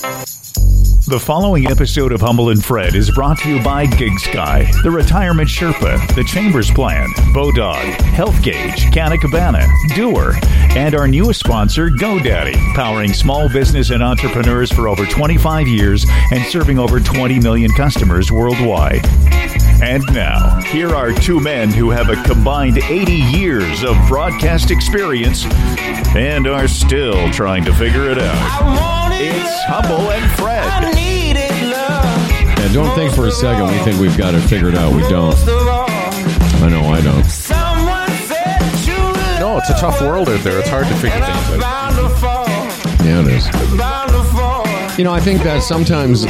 The following episode of Humble and Fred is brought to you by Gig Sky, the Retirement Sherpa, the Chambers Plan, Bodog, Health Gauge, Canna Cabana, Doer, and our newest sponsor, GoDaddy, powering small business and entrepreneurs for over 25 years and serving over 20 million customers worldwide. And now, here are two men who have a combined 80 years of broadcast experience and are still trying to figure it out. It's Humble and Fred. Yeah, don't think for a second we think we've got it figured out. We don't. I know I don't. No, it's a tough world out there. It's hard to figure things out. Yeah, it is. You know, I think that sometimes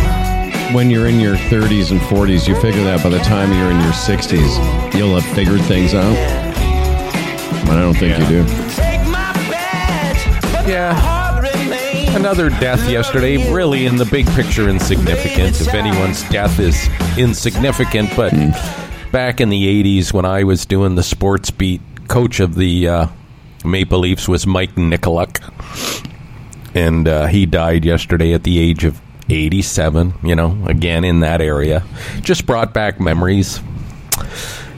when you're in your 30s and 40s, you figure that by the time you're in your 60s, you'll have figured things out. But I don't think you do. Yeah. Another death yesterday, really in the big picture insignificant. If anyone's death is insignificant, but back in the 80s when I was doing the sports beat, coach of the uh, Maple Leafs was Mike Nykoluk. And uh, he died yesterday at the age of 87, you know, again in that area. Just brought back memories,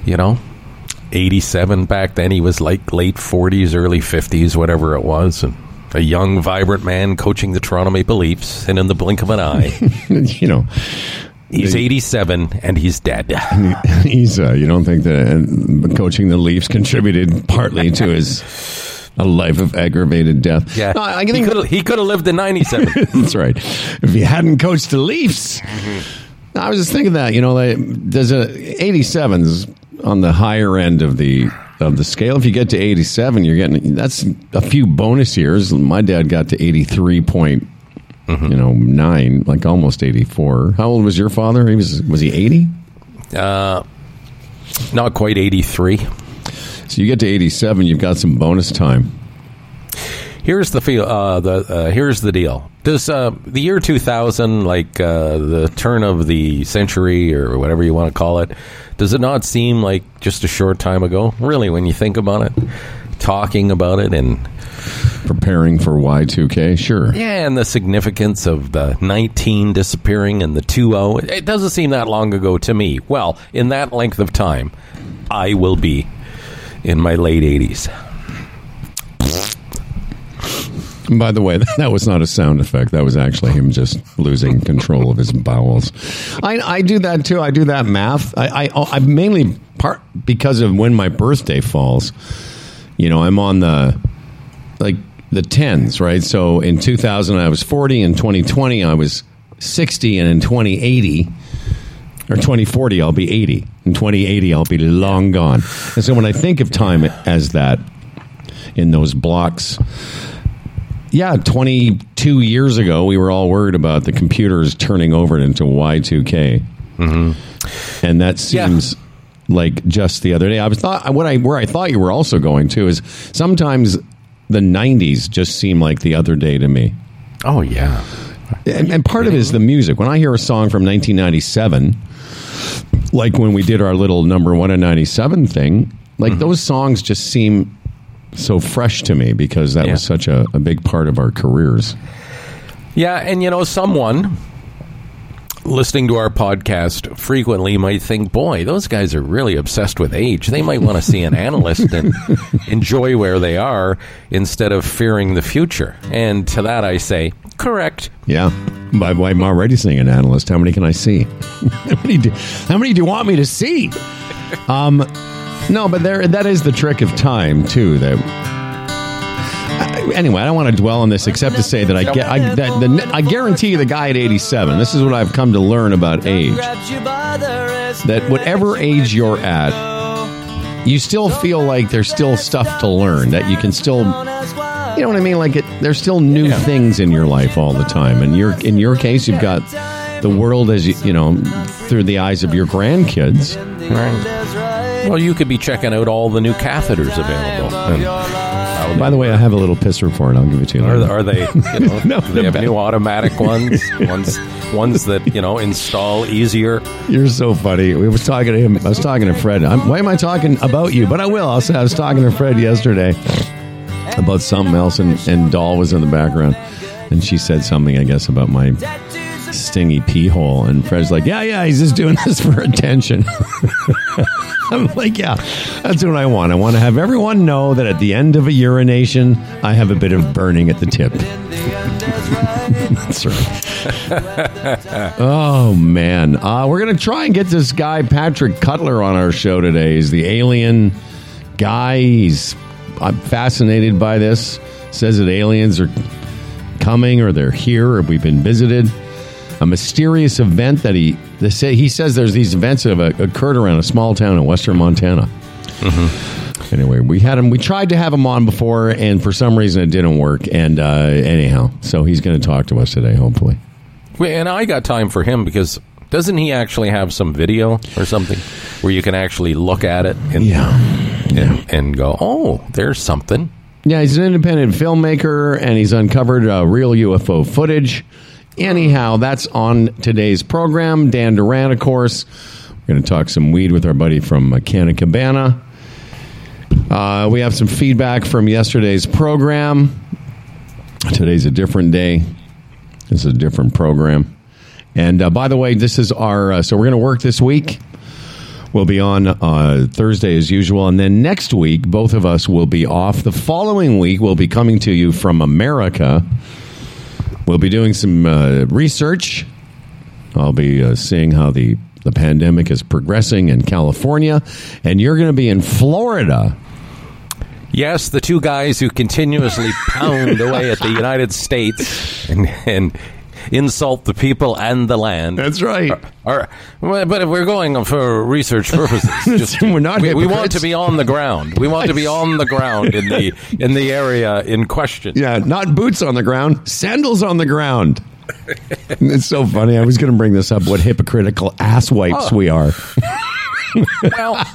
you know. 87 back then, he was like late 40s, early 50s, whatever it was. And a young, vibrant man coaching the Toronto Maple Leafs, and in the blink of an eye, you know, he's 87 and he's dead. he's, uh, you don't think that uh, coaching the Leafs contributed partly to his a life of aggravated death? Yeah, No, I he think could have he could have lived to 97. That's right. If he hadn't coached the Leafs, I was just thinking that you know, like, there's a 87s on the higher end of the of the scale. If you get to 87, you're getting that's a few bonus years. My dad got to 83 point. You know, nine, like almost eighty-four. How old was your father? He was was he eighty? uh, not quite 83. So you get to eighty-seven, you've got some bonus time. Here's the feel. Uh, the uh, here's the deal. Does uh, the year 2000, like uh, the turn of the century or whatever you want to call it, does it not seem like just a short time ago? Really, when you think about it, talking about it, and Preparing for Y two K, sure. yeah, and the significance of the 19 disappearing and the 20. It doesn't seem that long ago to me. Well, in that length of time, I will be in my late 80s. And by the way, that was not a sound effect. That was actually him just losing control of his bowels. I, I do that too. I do that math. I, I, I mainly part because of when my birthday falls. You know, I'm on the like the tens, right? So in 2000, I was 40. In 2020, I was 60, and in 2080 or 2040, I'll be 80. In 2080, I'll be long gone. And so when I think of time as that in those blocks, yeah, 22 years ago, we were all worried about the computers turning over into Y2K. Mm-hmm. And that seems like just the other day. I was thought what I where I thought you were also going to is sometimes the 90s just seem like the other day to me. Oh, yeah. And, and part of it is the music. When I hear a song from 1997, like when we did our little number one in 97 thing, like those songs just seem so fresh to me because that Yeah. was such a, a big part of our careers. Yeah, and you know, someone listening to our podcast frequently might think, boy, those guys are really obsessed with age. They might want to see an analyst and enjoy where they are instead of fearing the future. And to that I say, correct. Yeah. By the way, I'm already seeing an analyst. How many can I see? how, many do, how many do you want me to see? Um, no, but there that is the trick of time too. That I- anyway, I don't want to dwell on this except to say that I get I, that the, I guarantee you the guy at 87. This is what I've come to learn about age. That whatever age you're at, you still feel like there's still stuff to learn. That you can still you know what I mean? Like it, there's still new Yeah. things in your life all the time, and you're in your case, you've got the world as you, you know through the eyes of your grandkids. Well, you could be checking out all the new catheters available. And By the way, I have a little piss report. I'll give it to you. Are, later. are they? You know, No, they have new automatic ones, ones, ones that you know install easier. You're so funny. We was talking to him. I was talking to Fred. I'm, why am I talking about you? But I will. I'll say I was talking to Fred yesterday about something else, and, and Doll was in the background. and she said something, I guess, about my stingy pee hole. And Fred's like, yeah, yeah, he's just doing this for attention. I'm like, yeah, that's what I want. I want to have everyone know that at the end of a urination, I have a bit of burning at the tip. that's right. oh, man. Uh, we're going to try and get this guy, Patrick Cutler, on our show today. He's the alien guy. He's I'm fascinated by this. Says that aliens are coming or they're here or we've been visited a mysterious event that he they say he says there's these events that have occurred around a small town in western Montana. Mm-hmm. Anyway, we had him. We tried to have him on before, and for some reason it didn't work. And uh, anyhow, so he's going to talk to us today, hopefully. Wait, and I got time for him because doesn't he actually have some video or something where you can actually look at it and yeah. and, and go, oh, there's something. Yeah, he's an independent filmmaker, and he's uncovered uh, real UFO footage. Anyhow, that's on today's program. Dan Duran, of course. We're going to talk some weed with our buddy from Canna Cabana. Uh, we have some feedback from yesterday's program. Today's a different day. This is a different program. And uh, by the way, this is our. Uh, so we're going to work this week. We'll be on uh, Thursday as usual. And then next week, both of us will be off. The following week, we'll be coming to you from America. We'll be doing some uh, research. I'll be uh, seeing how the, the pandemic is progressing in California. And you're going to be in Florida. Yes, the two guys who continuously pound away at the United States and, and insult the people and the land. That's right. Are, are, but if we're going for research purposes, we're not. We, we, want to be on the ground. We want to be on the ground in the in the area in question. Yeah, not boots on the ground, sandals on the ground. it's so funny. I was going to bring this up. What hypocritical ass wipes oh. we are. well,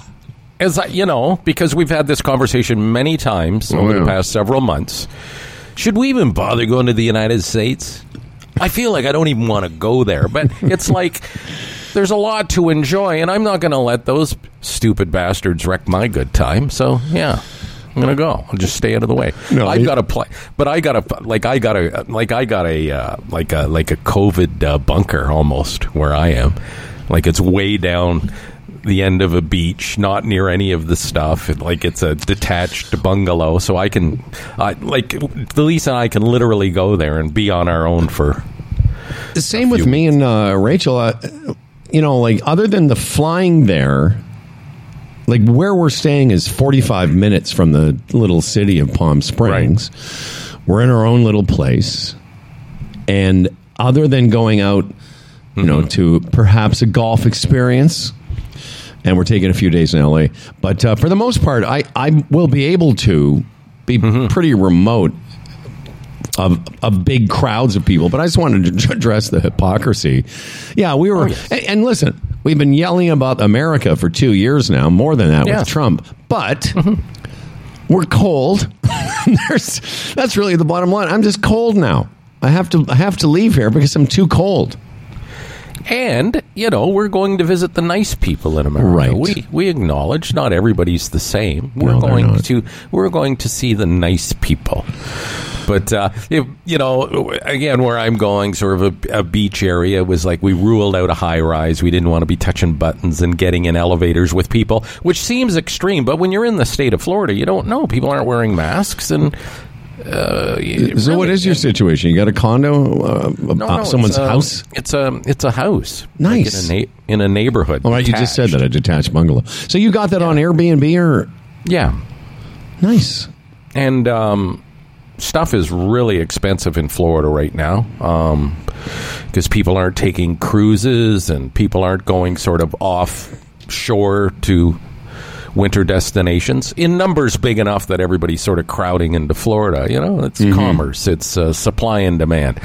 as I, you know, because we've had this conversation many times oh, over yeah. the past several months. Should we even bother going to the United States? I feel like I don't even want to go there, but it's like there's a lot to enjoy, and I'm not going to let those stupid bastards wreck my good time. So yeah. I'm gonna go. I'll just stay out of the way. No, I've got to play, but I got to like I got a like I got a uh, like a like a COVID uh, bunker almost where I am. Like it's way down the end of a beach, not near any of the stuff. like it's a detached bungalow, so I can, uh, like, the Lisa and I can literally go there and be on our own for. The same with me and uh, Rachel. Uh, you know, like other than the flying there, like where we're staying is 45 minutes from the little city of Palm Springs. Right. We're in our own little place. And other than going out, you mm-hmm. know, to perhaps a golf experience, and we're taking a few days in LA. But uh, for the most part, I, I will be able to be mm-hmm. pretty remote of, of big crowds of people. But I just wanted to address the hypocrisy. Yeah, we were, oh, yes. and, and, listen, we've been yelling about America for two years now, more than that yes. with Trump. But. Mm-hmm. We're cold. that's really the bottom line. I'm just cold now. I have to I have to leave here because I'm too cold. And, you know, we're going to visit the nice people in America. Right. We we acknowledge not everybody's the same. We're no, going to we're going to see the nice people. But uh, if, you know, again, where I'm going, sort of a, a, beach area was like we ruled out a high rise. We didn't want to be touching buttons and getting in elevators with people, which seems extreme. But when you're in the state of Florida, you don't know. People aren't wearing masks, and uh, so, really, what is your situation? You got a condo, uh, no, no, someone's it's a, house? It's a it's a house. Nice like in, a na- in, a neighborhood. All right, you just said that a detached bungalow. So you got that yeah. on Airbnb or? Yeah, nice. And um, stuff is really expensive in Florida right now because um, people aren't taking cruises and people aren't going sort of offshore to winter destinations in numbers big enough that everybody's sort of crowding into Florida. You know, it's mm-hmm. commerce, it's uh, supply and demand.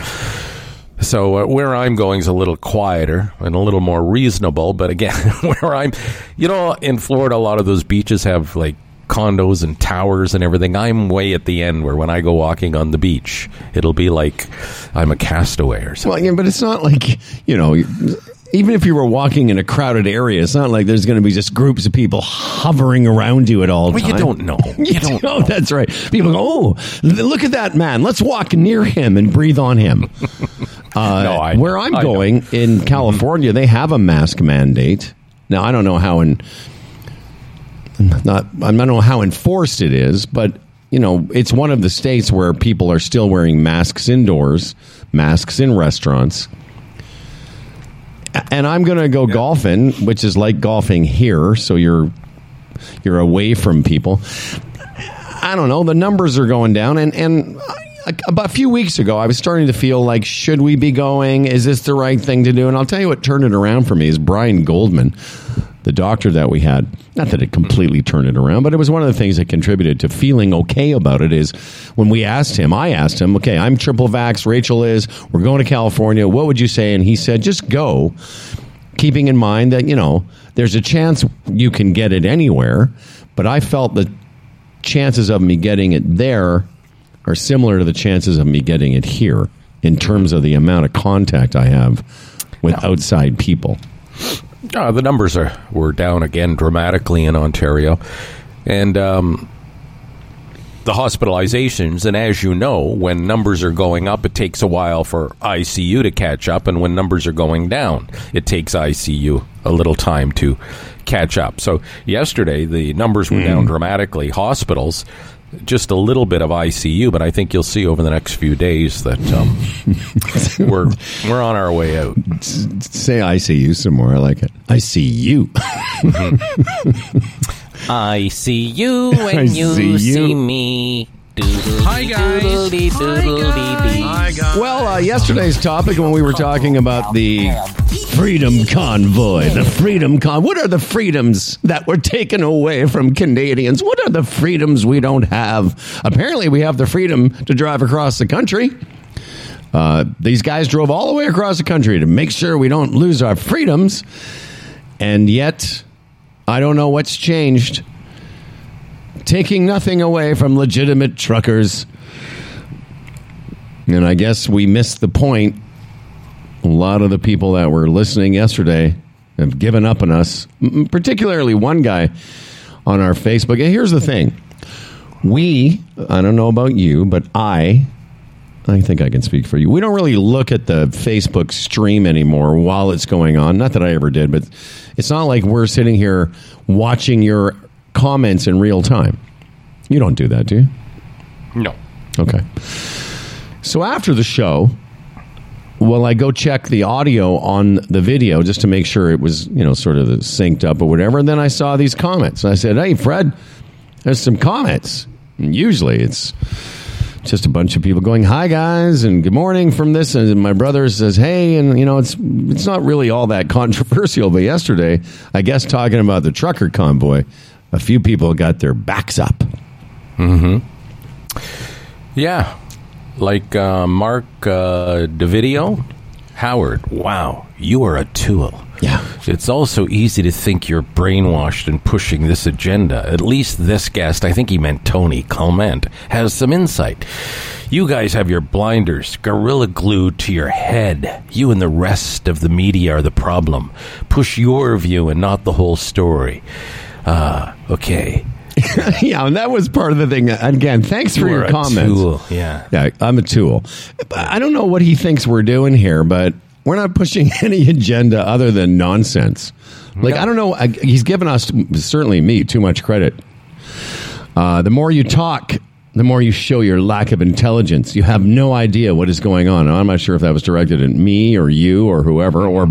So uh, where I'm going is a little quieter and a little more reasonable. But again, where I'm, you know, in Florida, a lot of those beaches have like condos and towers and everything. I'm way at the end where when I go walking on the beach, it'll be like I'm a castaway or something. Well, yeah, but it's not like you know even if you were walking in a crowded area, it's not like there's going to be just groups of people hovering around you at all Well, times. you don't know. You don't know. That's right. People go, oh, look at that man. Let's walk near him and breathe on him. Uh, No, I where. I'm I know. going in California, they have a mask mandate. Now, I don't know how in not I don't know how enforced it is, but you know, it's one of the states where people are still wearing masks indoors, masks in restaurants. And I'm going to go golfing, which is like golfing here, so you're you're away from people. I don't know. The numbers are going down, and and uh, I, about a few weeks ago, I was starting to feel like, should we be going? Is this the right thing to do? And I'll tell you what turned it around for me is Brian Goldman, the doctor that we had. Not that it completely turned it around, but it was one of the things that contributed to feeling okay about it. Is when we asked him, I asked him, okay, I'm triple vax, Rachel is, we're going to California. What would you say? And he said, just go keeping in mind that you know there's a chance you can get it anywhere but i felt the chances of me getting it there are similar to the chances of me getting it here in terms of the amount of contact i have with outside people Uh, the numbers are were down again dramatically in Ontario, and um, the hospitalizations. And as you know, when numbers are going up, it takes a while for ICU to catch up, and when numbers are going down, it takes ICU a little time to catch up. So yesterday, the numbers were down dramatically. Hospitals. Just a little bit of ICU, but I think you'll see over the next few days that um, we're we're on our way out. say i see you some more i like it i see you I see you when I you see see, you. me. Hi, guys. Hi, guys. well uh, yesterday's topic when we were talking about the freedom convoy the freedom con what are the freedoms that were taken away from canadians? What are the freedoms we don't have? Apparently we have the freedom to drive across the country. Uh, these guys drove all the way across the country to make sure we don't lose our freedoms. And yet i don't know what's changed taking nothing away from legitimate truckers and I guess we missed the point. A lot of the people that were listening yesterday have given up on us, particularly one guy on our Facebook. And here's the thing we, I don't know about you, but I, I think I can speak for you. We don't really look at the Facebook stream anymore while it's going on. Not that I ever did, but it's not like we're sitting here watching your comments in real time. You don't do that, do you? No. Okay. So after the show, well, I go check the audio on the video just to make sure it was, you know, sort of synced up or whatever. And then I saw these comments. And I said, hey, Fred, there's some comments. And usually it's just a bunch of people going, hi, guys, and good morning from this. And my brother says, hey, and, you know, it's, it's not really all that controversial. But yesterday, I guess talking about the trucker convoy, a few people got their backs up. Hmm Yeah. Like uh, Mark uh, DeVideo. Howard, wow, you are a tool. Yeah. It's also easy to think you're brainwashed and pushing this agenda. At least this guest, I think he meant Tony Clement, has some insight. You guys have your blinders gorilla glued to your head. You and the rest of the media are the problem. Push your view and not the whole story. Uh, okay. yeah, and that was part of the thing. Again, thanks for You your comments. tool, yeah. Yeah, I'm a tool. I don't know what he thinks we're doing here, but we're not pushing any agenda other than nonsense. Like I don't know. I, he's given us certainly me too much credit. Uh, the more you talk, the more you show your lack of intelligence. You have no idea what is going on. I'm not sure if that was directed at me or you or whoever or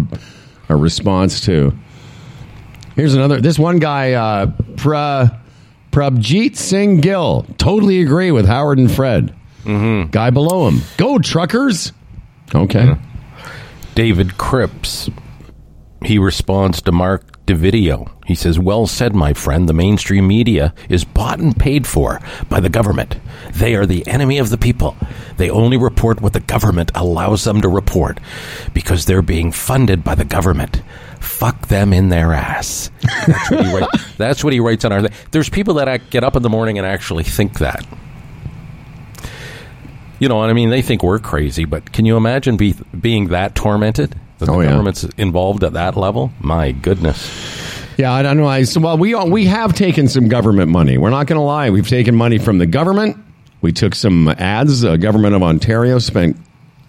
a response to. Here's another. This one guy, uh, pra, Prabjeet Singh Gill, totally agree with Howard and Fred. Mm-hmm. Guy below him, go truckers. Okay. David Cripps. He responds to Mark DeVideo. He says, Well said, my friend. The mainstream media is bought and paid for by the government. They are the enemy of the people. They only report what the government allows them to report because they're being funded by the government. Fuck them in their ass. That's what he, write, that's what he writes on our. There's people that get up in the morning and actually think that. You know what I mean? They think we're crazy, but can you imagine be, being that tormented? That the Oh, yeah. government's involved at that level. My goodness. Yeah, I don't know. I, so, well, we all, we have taken some government money. We're not going to lie. We've taken money from the government. We took some ads. The government of Ontario spent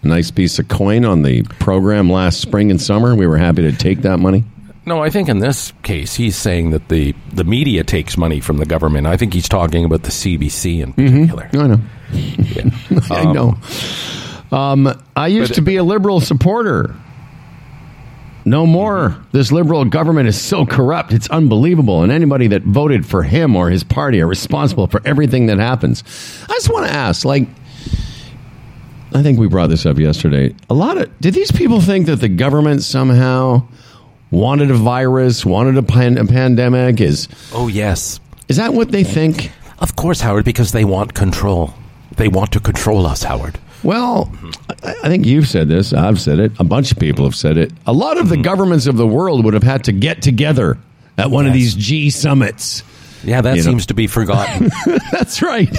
a nice piece of coin on the program last spring and summer. We were happy to take that money. No, I think in this case he's saying that the the media takes money from the government. I think he's talking about the CBC in particular. I know. Yeah. I know. Um, I used to be a liberal supporter. No more. This liberal government is so corrupt. It's unbelievable. And anybody that voted for him or his party are responsible for everything that happens. I just want to ask, like, I think we brought this up yesterday. A lot of did these people think that the government somehow wanted a virus, wanted a, pan, a pandemic? Is Oh yes, is that what they think? of course, Howard, because they want control. They want to control us, Howard. Well, I I think you've said this. I've said it. A bunch of people have said it. A lot of the governments of the world would have had to get together at one of these G summits. Yeah, that You know. seems to be forgotten. That's right.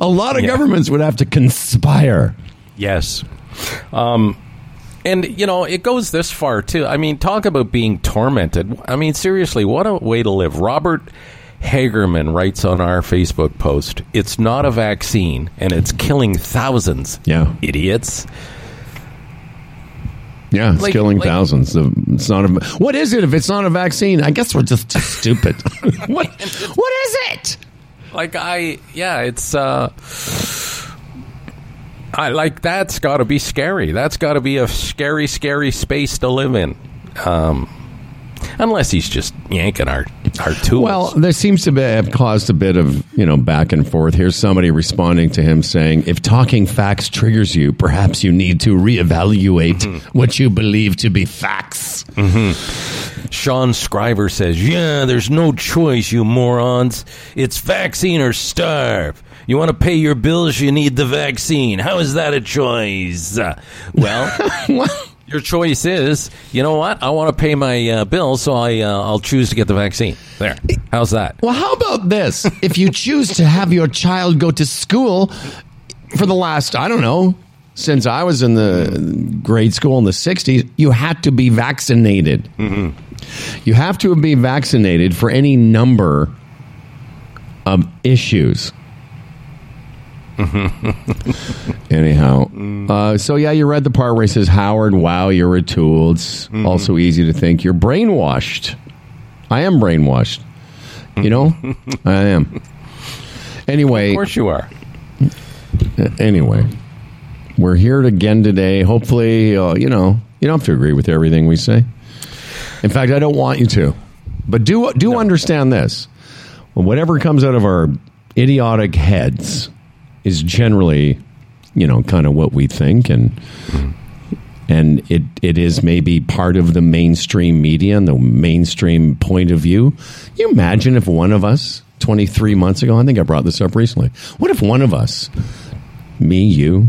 A lot of Yeah. governments would have to conspire. yes. Um, and you know it goes this far too. I mean, talk about being tormented. I mean, seriously, what a way to live. Robert Hagerman writes on our Facebook post, "It's not a vaccine, and it's killing thousands." Yeah. idiots. Yeah, it's Like- killing like- thousands. The- It's not a. What is it if it's not a vaccine? I guess we're just stupid. what? What is it? like i yeah it's uh i like that's got to be scary that's got to be a scary scary space to live in um unless he's just yanking our our tools Well, there seems to be, have caused a bit of you know back and forth. Here's somebody responding to him saying, "If talking facts triggers you, perhaps you need to reevaluate what you believe to be facts." sean scriver says yeah there's no choice you morons. It's vaccine or starve. You want to pay your bills you need the vaccine. How is that a choice? Uh, well Your choice is, you know what? I want to pay my uh, bills, so I uh, I'll choose to get the vaccine. There. How's that? Well, how about this? if you choose to have your child go to school for the last, I don't know, since I was in the grade school in the 60s, you had to be vaccinated. You have to be vaccinated for any number of issues. Anyhow, uh, so yeah, you read the part where he says, Howard, wow, you're a tool. It's also easy to think you're brainwashed. I am brainwashed. You know, I am. Anyway, Of course you are. anyway, we're here again today. Hopefully, uh, you know, you don't have to agree with everything we say. In fact, I don't want you to, but do do understand this: whatever comes out of our idiotic heads is generally, you know, kind of what we think, and and it it is maybe part of the mainstream media and the mainstream point of view. You imagine if one of us, twenty three months ago, I think I brought this up recently. What if one of us, me, you,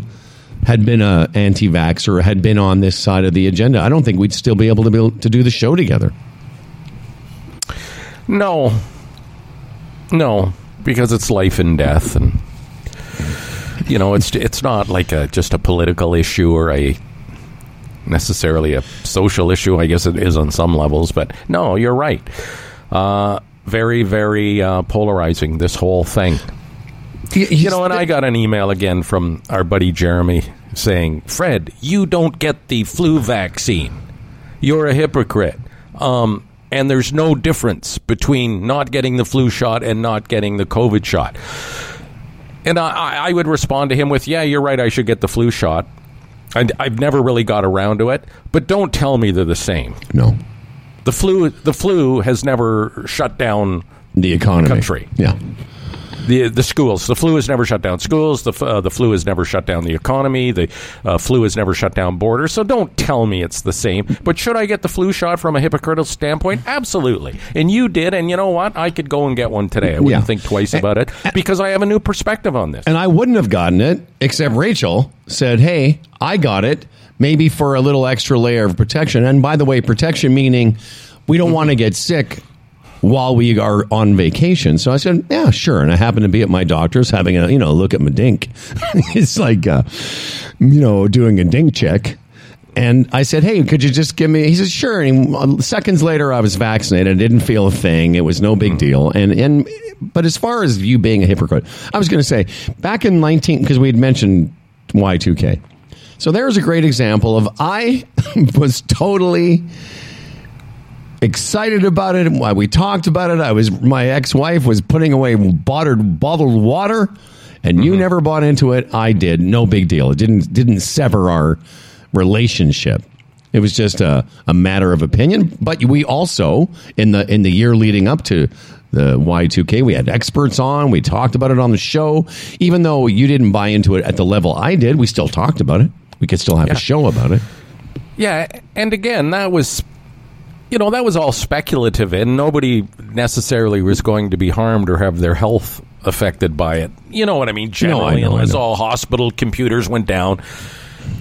had been a anti-vaxxer, had been on this side of the agenda? I don't think we'd still be able to be able to do the show together. No. No, because it's life and death and you know, it's it's not like a just a political issue or a necessarily a social issue. I guess it is on some levels, but no, you're right. Uh, very, very uh, polarizing. This whole thing. You know, and I got an email again from our buddy Jeremy saying, Fred, you don't get the flu vaccine. You're a hypocrite. Um, and there's no difference between not getting the flu shot and not getting the COVID shot. And I, I I would respond to him with, Yeah, you're right. I should get the flu shot. And I've never really got around to it. But don't tell me they're the same. no The flu, the flu has never shut down the economy Country. Yeah, the the schools. The flu has never shut down schools. The uh, the flu has never shut down the economy. The uh, flu has never shut down borders. So don't tell me it's the same. But should I get the flu shot from a hypocritical standpoint? Absolutely. And you did. And you know what? I could go and get one today. I wouldn't Yeah. think twice about it because I have a new perspective on this. and I wouldn't have gotten it except Rachel said, "Hey, I got it." Maybe for a little extra layer of protection. And by the way, protection meaning we don't want to get sick while we are on vacation. So I said, yeah, sure. And I happened to be at my doctor's having a, you know, look at my dink. it's like, uh, you know, doing a dink check. and I said, "Hey, could you just give me?" He said, "Sure." And seconds later, I was vaccinated. I didn't feel a thing. It was no big deal. And and but as far as you being a hypocrite, I was going to say back in nineteen because we had mentioned Y two K. So there's a great example of I was totally excited about it. Why we talked about it. I was my ex wife was putting away bottled bottled water, and you mm-hmm. never bought into it. I did. No big deal. It didn't didn't sever our relationship. It was just a, a matter of opinion. But we also in the in the year leading up to the Y2K, we had experts on. We talked about it on the show. Even though you didn't buy into it at the level I did, we still talked about it. We could still have a show about it. Yeah, and again, that was, you know, that was all speculative, and nobody necessarily was going to be harmed or have their health affected by it. You know what I mean? Generally, I unless know. all hospital computers went down.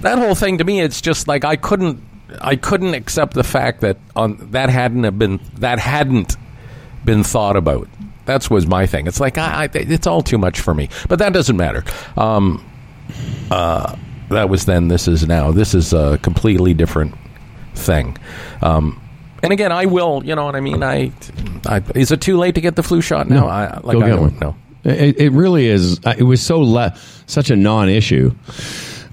That whole thing to me, it's just like I couldn't, I couldn't accept the fact that on that hadn't have been that hadn't been thought about. That's was my thing. It's like I, I, it's all too much for me, but that doesn't matter. Um, uh, that was then. This is now. This is a completely different thing. Um, and again, I will. You know what I mean? I, I is it too late to get the flu shot now? I, like Go I get don't one. know. It, it really is. It was so le- such a non-issue.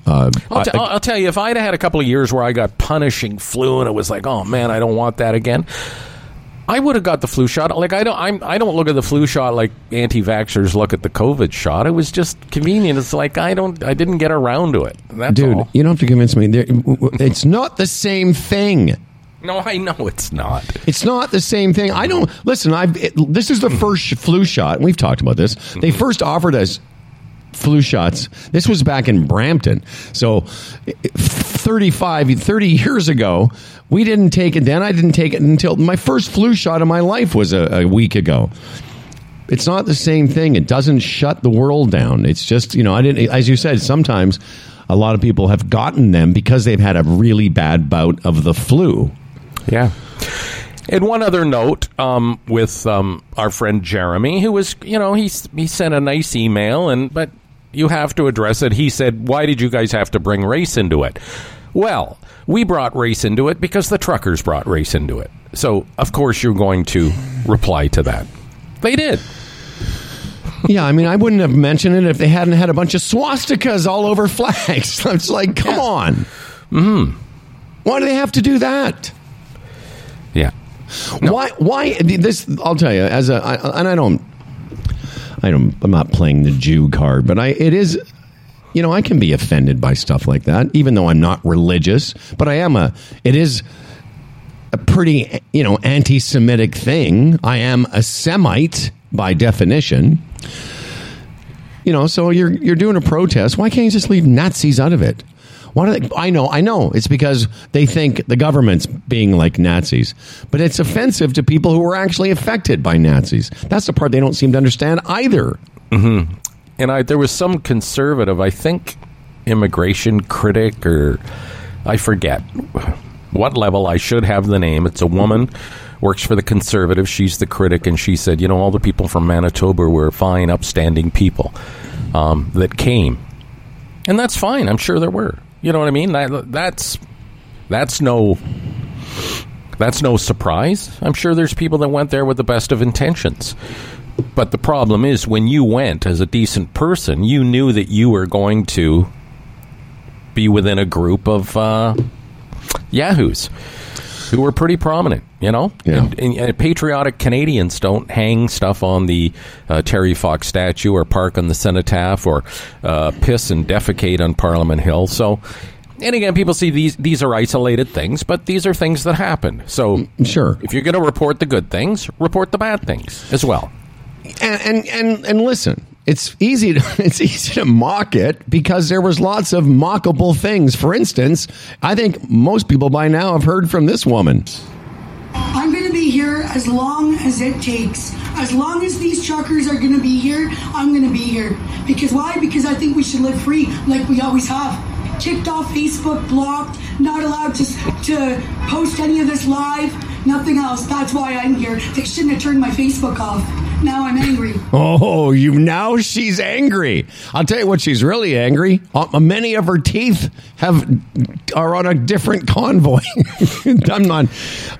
Uh, I'll, t- I- I'll, I'll tell you, if I'd had a couple of years where I got punishing flu and it was like, oh man, I don't want that again. I would have got the flu shot. Like I don't, I'm, I don't look at the flu shot like anti-vaxxers look at the COVID shot. It was just convenient. It's like I don't, I didn't get around to it. That's dude, all. you don't have to convince me. It's not the same thing. No, I know it's not. It's not the same thing. I don't listen. I've it, this is the first flu shot. We've talked about this. They mm-hmm. first offered us flu shots. This was back in Brampton. So 35 30 years ago, we didn't take it then. I didn't take it until my first flu shot of my life was a, a week ago. It's not the same thing. It doesn't shut the world down. It's just, you know, I didn't as you said, sometimes a lot of people have gotten them because they've had a really bad bout of the flu. Yeah. And one other note um, with um, our friend Jeremy, who was, you know, he he sent a nice email, and but you have to address it. He said, "Why did you guys have to bring race into it?" Well, we brought race into it because the truckers brought race into it. So of course you're going to reply to that. They did. Yeah, I mean, I wouldn't have mentioned it if they hadn't had a bunch of swastikas all over flags. It's like, come on. Mm-hmm. Why do they have to do that? Yeah. Why? Why this? I'll tell you. As a, I, and I don't, I don't. I'm not playing the Jew card, but I. It is. You know, I can be offended by stuff like that, even though I'm not religious. But I am a. It is a pretty, you know, anti-Semitic thing. I am a Semite by definition. You know, so you're you're doing a protest. Why can't you just leave Nazis out of it? Why do they, I know, I know. It's because they think the government's being like Nazis, but it's offensive to people who were actually affected by Nazis. That's the part they don't seem to understand either. and I there was some conservative, I think, immigration critic or I forget what level. I should have the name. It's a woman, works for the conservative. She's the critic, and she said, you know, all the people from Manitoba were fine, upstanding people um, that came, and that's fine. I'm sure there were. You know what I mean? That, that's that's no. That's no surprise. I'm sure there's people that went there with the best of intentions. But the problem is, when you went as a decent person, you knew that you were going to be within a group of uh, yahoos who were pretty prominent, you know? Yeah. And, and, and patriotic Canadians don't hang stuff on the uh, Terry Fox statue or park on the cenotaph or uh, piss and defecate on Parliament Hill. So. And again, people see these these are isolated things, but these are things that happen. So, Sure. if you're going to report the good things, report the bad things as well. and and and, and listen it's easy to it's easy to mock it because there was lots of mockable things for instance i think most people by now have heard from this woman I'm going to be here as long as it takes. As long as these truckers are going to be here, I'm going to be here. Because why? Because I think we should live free like we always have. Kicked off Facebook, blocked, not allowed to, to post any of this live, nothing else. That's why I'm here. They shouldn't have turned my Facebook off. now I'm angry. Oh, you now she's angry. I'll tell you what, she's really angry. Uh, many of her teeth have are on a different convoy. I'm not.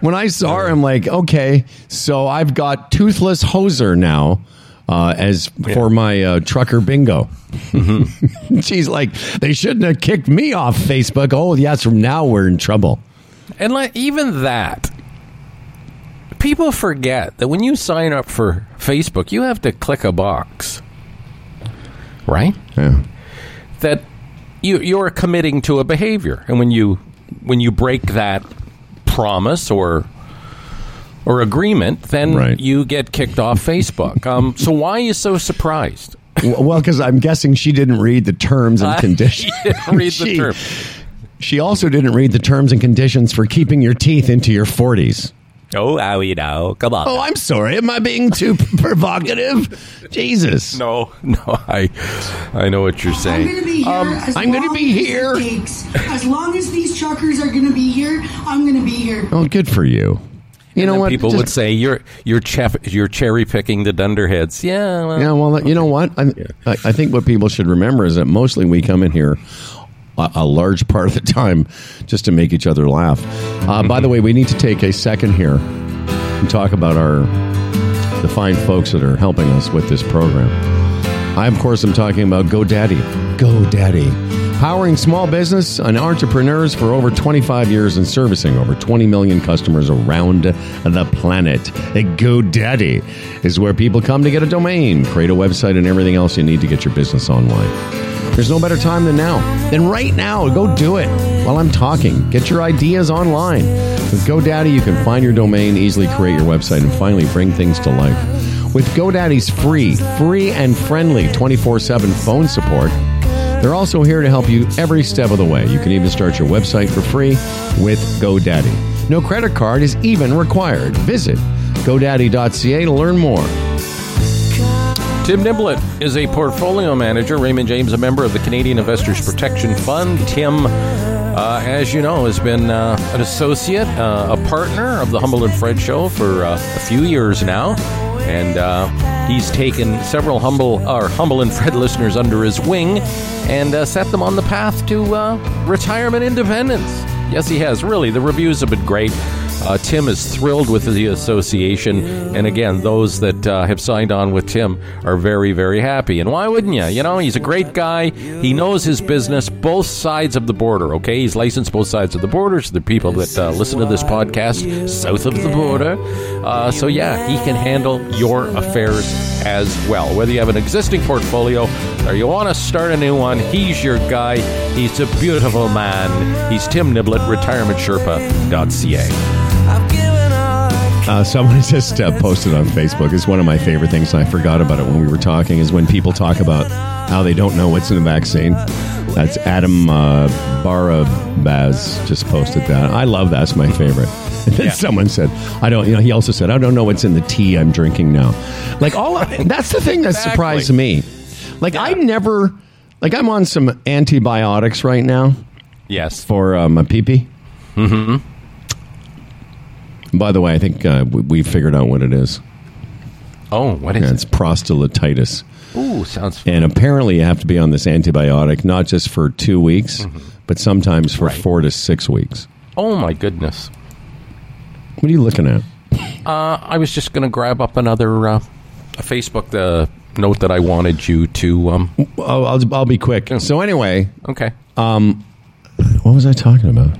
When I saw her, I'm like, okay, so I've got toothless hoser now. Uh, as for my uh, trucker bingo, she's like, they shouldn't have kicked me off Facebook. Oh, yes, from now we're in trouble. And like even that, people forget that when you sign up for Facebook, you have to click a box, right? Yeah. That you you're committing to a behavior, and when you when you break that promise or or agreement, then Right. you get kicked off Facebook. Um, so why are you so surprised? Well, because I'm guessing she didn't read the terms and conditions. You didn't read the She- term. She also didn't read the terms and conditions for keeping your teeth into your 40s. Oh, how you know? Come on. Oh, I'm sorry. Am I being too provocative? Jesus. no, no, I I know what you're I'm saying. going to be here as I'm gonna long be as here. It. As long as these truckers are going to be here, I'm going to be here. Oh, good for you. You know what? People Just- would say you're you're chef, you're cherry picking the dunderheads. Yeah, well, Yeah, well, you know what? I, I, I think what people should remember is that mostly we come in here a, a large part of the time just to make each other laugh. Uh, by the way, we need to take a second here and talk about our the fine folks that are helping us with this program. I, of course, am talking about GoDaddy. GoDaddy. Powering small business and entrepreneurs for over 25 years and servicing over 20 million customers around the planet. GoDaddy is where people come to get a domain, create a website, and everything else you need to get your business online. There's no better time than now. Then right now, go do it while I'm talking. Get your ideas online. With GoDaddy, you can find your domain, easily create your website, and finally bring things to life. With GoDaddy's free, free and friendly 24 7 phone support, they're also here to help you every step of the way. You can even start your website for free with GoDaddy. No credit card is even required. Visit GoDaddy.ca to learn more. Tim Niblett is a portfolio manager. Raymond James, a member of the Canadian Investors Protection Fund. Tim, uh, as you know, has been uh, an associate, uh, a partner of the Humble and Fred Show for uh, a few years now, and uh, he's taken several humble or Humble and Fred listeners under his wing and uh, set them on the path to uh, retirement independence. Yes, he has. Really, the reviews have been great. Uh, Tim is thrilled with the association, and again, those that uh, have signed on with Tim are very, very happy. And why wouldn't you? You know, he's a great guy. He knows his business, both sides of the border. Okay, he's licensed both sides of the border. So the people that uh, listen to this podcast south of the border. Uh, so yeah, he can handle your affairs as well. Whether you have an existing portfolio or you want to start a new one, he's your guy. He's a beautiful man. He's Tim Niblett, retirementsherpa.ca. Uh, someone just uh, posted on Facebook. It's one of my favorite things. I forgot about it when we were talking. Is when people talk about how they don't know what's in the vaccine. That's Adam uh, Barabaz just posted that. I love that. That's my favorite. And then someone said, "I don't." You know, he also said, "I don't know what's in the tea I'm drinking now." Like all. that's the thing that Exactly. surprised me. Like I never. Like I'm on some antibiotics right now Yes. for uh, my pee pee. Mm-hmm. By the way, I think uh, we, we figured out what it is. Oh, what is Yeah, it? it's prostatitis. Ooh, sounds And apparently, you have to be on this antibiotic not just for two weeks, but sometimes for Right. four to six weeks. Oh my goodness. What are you looking at? Uh, I was just going to grab up another uh, a Facebook the note that I wanted you to. Um, Oh, I'll, I'll be quick. So, anyway, okay. what was I talking about?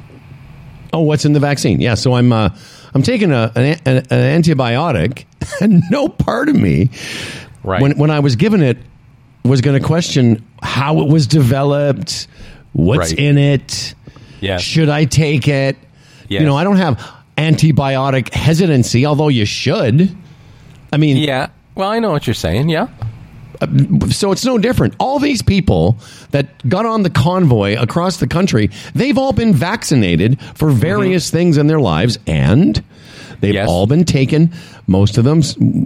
Oh, what's in the vaccine? Yeah, so I'm uh, I'm taking a, an, an, an antibiotic, and no part of me, Right. when when I was given it, was going to question how it was developed, what's Right. in it, Yes. should I take it? Yes. You know, I don't have antibiotic hesitancy, although you should. I mean, Yeah. Well, I know what you're saying. Yeah. So it's no different. All these people that got on the convoy across the country, they've all been vaccinated for mm-hmm. various things in their lives, and they've Yes. all been taken. Most of them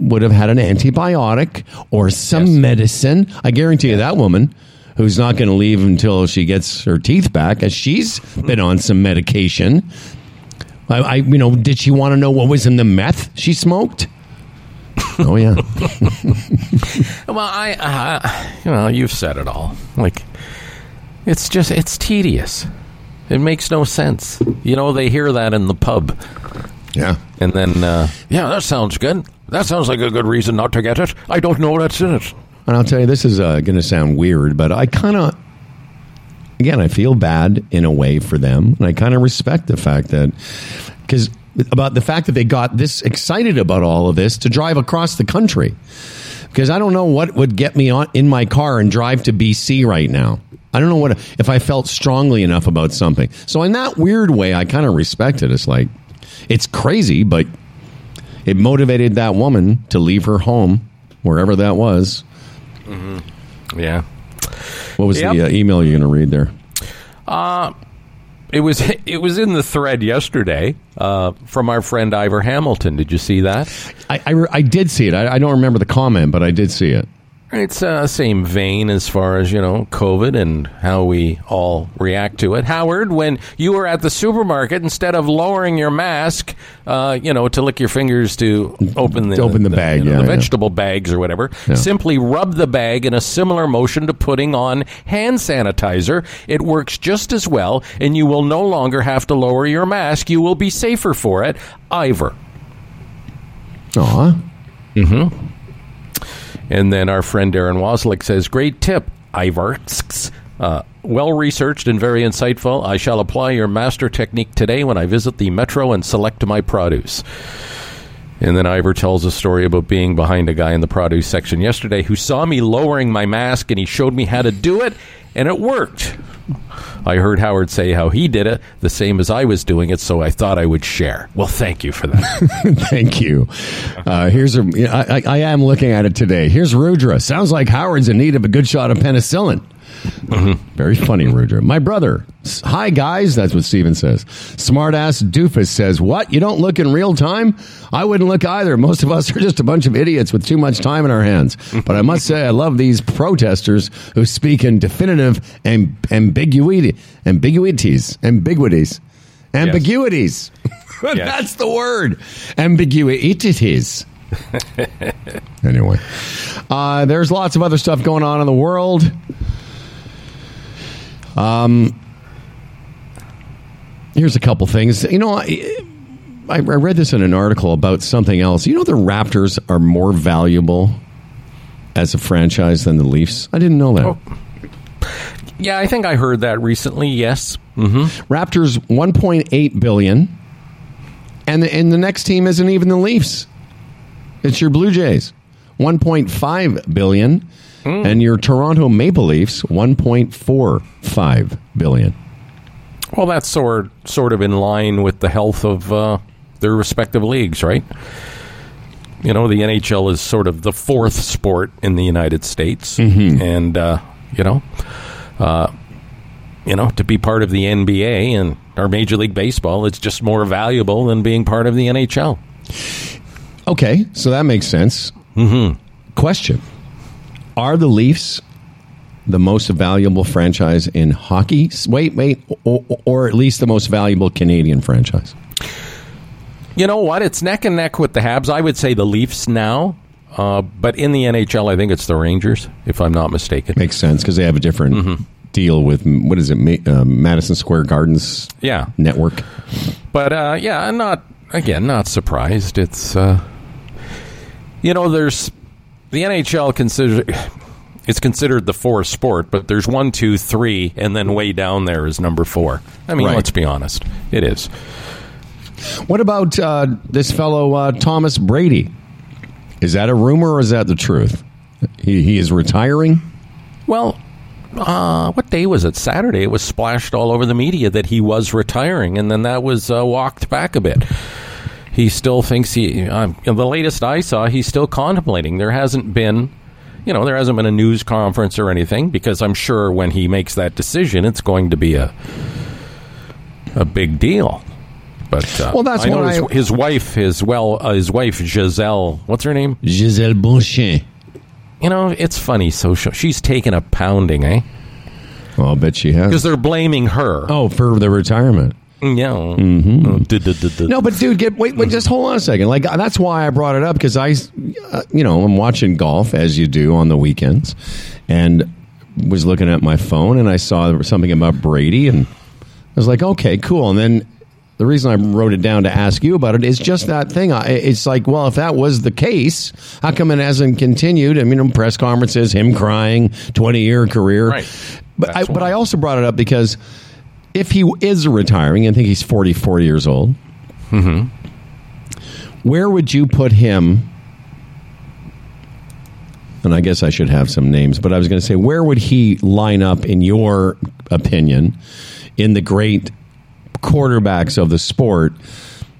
would have had an antibiotic or some Yes. medicine. I guarantee you that woman. Who's not going to leave until she gets her teeth back? As she's mm-hmm. been on some medication. I, I, you know, did she want to know what was in the meth she smoked? Oh yeah. Well, I, uh, you know, you've said it all. Like, it's just, it's tedious. It makes no sense. You know, they hear that in the pub, yeah. and then, uh, yeah, that sounds good. That sounds like a good reason not to get it. I don't know what's in it. And I'll tell you, this is uh, going to sound weird, but I kind of, again, I feel bad in a way for them, and I kind of respect the fact that because about the fact that they got this excited about all of this to drive across the country. Because I don't know what would get me on in my car and drive to BC right now. I don't know what if I felt strongly enough about something. So in that weird way, I kind of respect it. It's like it's crazy, but it motivated that woman to leave her home wherever that was. Yeah. What was Yep. the uh, email you're going to read there? It was it was in the thread yesterday uh, from our friend Ivor Hamilton. Did you see that? I, I, I did see it. I, I don't remember the comment, but I did see it. It's uh, same vein as far as you know COVID and how we all react to it. Howard, when you were at the supermarket, instead of lowering your mask, uh, you know, to lick your fingers to open the To open the bag, you know, yeah, the yeah. vegetable bags or whatever, Yeah. simply rub the bag in a similar motion to putting on hand sanitizer. It works just as well, and you will no longer have to lower your mask. You will be safer for it. Ivor. Aw. And then our friend Darren Waslick says, Great tip, Ivor. Uh, well researched and very insightful. I shall apply your master technique today when I visit the metro and select my produce. And then Ivor tells a story about being behind a guy in the produce section yesterday who saw me lowering my mask and he showed me how to do it, and it worked. I heard Howard say how he did it the same as I was doing it, so I thought I would share. Well, thank you for that. Thank you. Uh, here's a. I, I, I am looking at it today. Here's Rudra. Sounds like Howard's in need of a good shot of penicillin. Very funny, Rudra. My brother. Hi, guys. That's what Steven says. Smartass doofus says, What? You don't look in real time? I wouldn't look either. Most of us are just a bunch of idiots with too much time in our hands. But I must say, I love these protesters who speak in definitive amb- ambiguity, ambiguities, ambiguities, ambiguities. That's the word. Ambiguities. anyway, uh, there's lots of other stuff going on in the world. Um, here's a couple things. You know, I, I read this in an article about something else. You know, the Raptors are more valuable as a franchise than the Leafs. I didn't know that. yeah, I think I heard that recently, yes. hmm Raptors 1.8 billion, and the, and the next team isn't even the Leafs. It's your Blue Jays, 1.5 billion, and your Toronto Maple Leafs 1.45 billion. Well, that's sort sort of in line with the health of uh, their respective leagues, right? You know, the NHL is sort of the fourth sport in the United States, and uh, you know, uh, you know, to be part of the NBA and our Major League Baseball, it's just more valuable than being part of the NHL. Okay, so that makes sense. Mm-hmm. Question: Are the Leafs the most valuable franchise in hockey? Wait, wait, or, or at least the most valuable Canadian franchise? You know what? It's neck and neck with the Habs. I would say the Leafs now, uh, but in the NHL, I think it's the Rangers, if I'm not mistaken. Makes sense because they have a different deal with what is it, uh, Madison Square Gardens Yeah, network. But uh, yeah, I'm not again not surprised. It's uh, you know there's the NHL consider it's considered the fourth sport, but there's one, two, three, and then way down there is number four. I mean, Right. let's be honest, it is. What about uh, this fellow uh, Thomas Brady? Is that a rumor or is that the truth? He, he is retiring. Well, uh, what day was it? Saturday. It was splashed all over the media that he was retiring, and then that was uh, walked back a bit. He still thinks he. Um, the latest I saw, he's still contemplating. There hasn't been, you know, there hasn't been a news conference or anything because I'm sure when he makes that decision, it's going to be a a big deal. But uh, Well, that's I know what his, I- his wife, his well, uh, his wife Gisele. What's her name? Gisele Bündchen. You know, it's funny. Social. She's taken a pounding, eh? Oh, I'll bet she has. Because they're blaming her. Oh, for the retirement. Yeah. Mm-hmm. Duh, duh, duh, duh. No, but dude, get wait, wait, just hold on a second. Like that's why I brought it up because I, uh, you know, I'm watching golf as you do on the weekends, and was looking at my phone and I saw something about Brady, and I was like, okay, cool. And then the reason I wrote it down to ask you about it is just that thing. I, it's like, well, if that was the case, how come it hasn't continued? I mean, press conferences, him crying, twenty year career, Right. But I, but. I also brought it up because if he is retiring, I think he's 44 years old. Where would you put him? And I guess I should have some names, but I was going to say, where would he line up, in your opinion, in the great quarterbacks of the sport?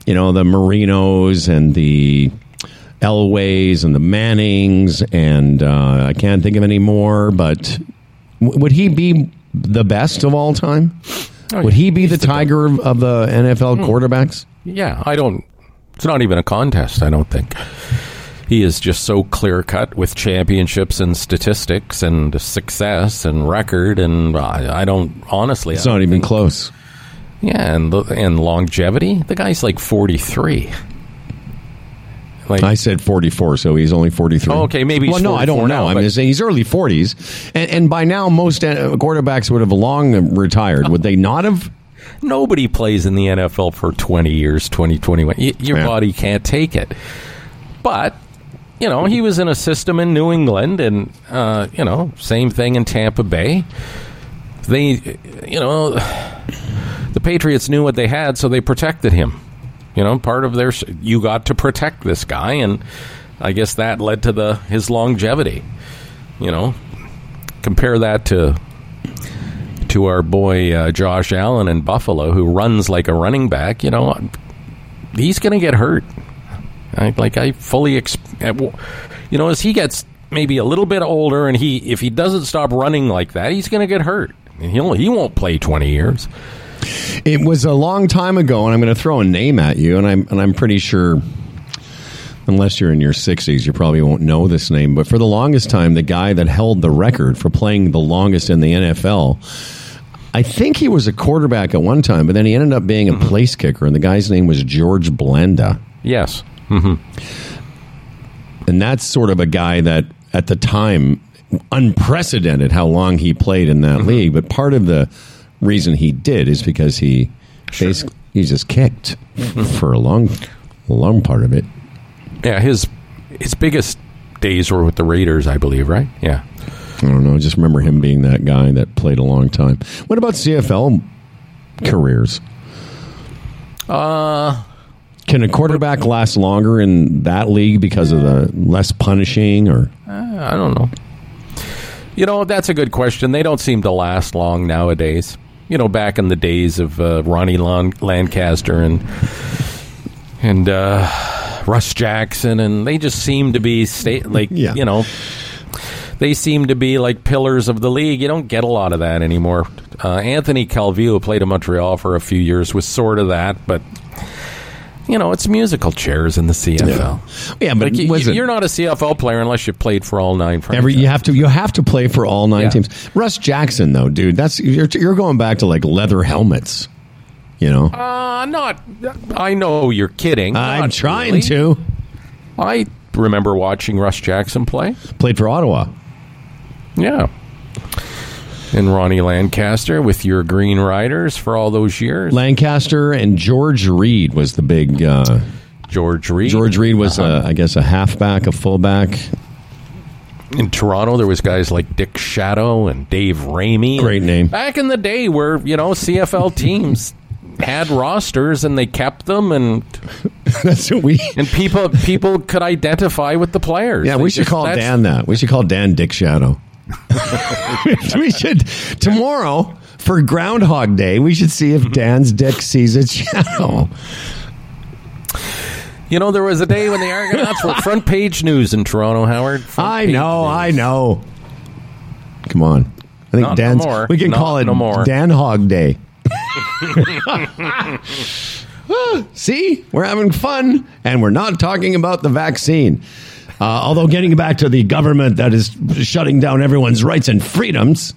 You know, the Marinos and the Elways and the Mannings, and uh, I can't think of any more, but w- would he be the best of all time? Oh, would he be the the tiger of, of the NFL hmm. quarterbacks? Yeah, I don't. It's not even a contest. I don't think he is just so clear cut with championships and statistics and success and record, and I, I don't honestly. It's I not don't even think- close. Yeah, and and longevity. The guy's like forty three. Like I said 44, so he's only 43. Oh, okay, maybe he's Well, no, I don't know. now, I'm just saying he's early 40s, and, and by now most uh, quarterbacks would have long retired. Would they not have? nobody plays in the NFL for 20 years, 20, 21. Y- your Yeah. body can't take it. But, you know, he was in a system in New England, and, uh, you know, same thing in Tampa Bay. They, you know, the Patriots knew what they had, so they protected him. You know, part of their, you got to protect this guy, and I guess that led to the his longevity. You know, compare that to to our boy uh, Josh Allen in Buffalo, who runs like a running back, you know, he's going to get hurt. I, like I fully, ex- you know, as he gets maybe a little bit older, and he if he doesn't stop running like that, he's going to get hurt. And he'll he won't play twenty years. It was a long time ago, and I'm going to throw a name at you, and I'm and I'm pretty sure, unless you're in your 60s, you probably won't know this name. But for the longest time, the guy that held the record for playing the longest in the NFL, I think he was a quarterback at one time, but then he ended up being a mm-hmm. place kicker, and the guy's name was George Blanda. Yes, mm-hmm. And that's sort of a guy that at the time unprecedented how long he played in that mm-hmm. league. But part of the reason he did is because he basically he just kicked for a long long part of it. yeah. His his biggest days were with the Raiders, I believe. Right? Yeah. I don't know. I just remember him being that guy that played a long time. What about CFL careers? Uh Can a quarterback last longer in that league because of the less punishing or I don't know. You know, that's a good question. They don't seem to last long nowadays. You know, back in the days of uh, Ronnie Lan- Lancaster and and uh, Russ Jackson, and they just seem to be state like Yeah. you know, they seem to be like pillars of the league. You don't get a lot of that anymore. Uh, Anthony Calvillo played in Montreal for a few years was sort of that, but you know, it's musical chairs in the CFL. yeah, but Like, you, was it- you're not a CFL player unless you've played for all nine franchises. Every you have to you have to play for all nine Yeah. teams. Russ Jackson though, dude, that's you're you're going back to like leather helmets. You know, Uh, not. I know you're kidding. I'm Not trying really. to. I remember watching Russ Jackson play. Played for Ottawa. Yeah. And Ronnie Lancaster with your Green Riders for all those years. Lancaster and George Reed was the big. Uh, George Reed. George Reed was, Uh-huh. uh, I guess, a halfback, a fullback. in Toronto, there was guys like Dick Shatto and Dave Raimey. Great name. Back in the day, where you know CFL teams had rosters and they kept them, and That's what we. and people people could identify with the players. Yeah, They we should just- call Dan that. We should call Dan Dick Shadow. we should tomorrow for Groundhog Day. We should see if mm-hmm. Dan's dick sees its shadow. You know, there was a day when the Argonauts were front page news in Toronto, Howard. Front I know, news. I know. Come on, I think Not no Dan's. more. We can Not call it no more. Dan Hog Day. See, we're having fun, and we're not talking about the vaccine. Uh, although, getting back to the government that is shutting down everyone's rights and freedoms,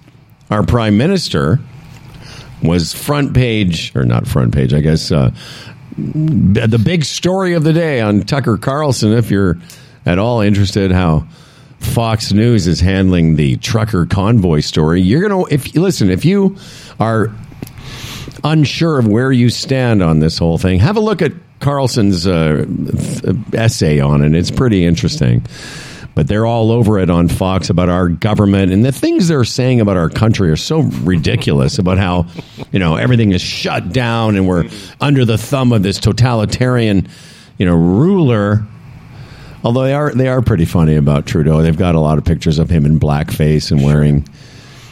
our prime minister was front page, or not front page, I guess, uh, the big story of the day on Tucker Carlson. If you're at all interested, how Fox News is handling the trucker convoy story, you're gonna if listen if you are unsure of where you stand on this whole thing, have a look at Carlson's uh, essay on it. It's pretty interesting. But they're all over it on Fox about our government and the things they're saying about our country are so ridiculous about how, you know, everything is shut down and we're under the thumb of this totalitarian, you know, ruler. Although they are they are pretty funny about Trudeau. They've got a lot of pictures of him in blackface and wearing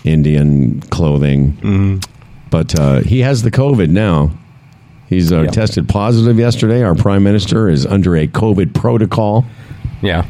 Indian clothing. Mm-hmm. But uh, he has the COVID now. He's uh, tested positive yesterday. Our prime minister is under a COVID protocol. Yeah.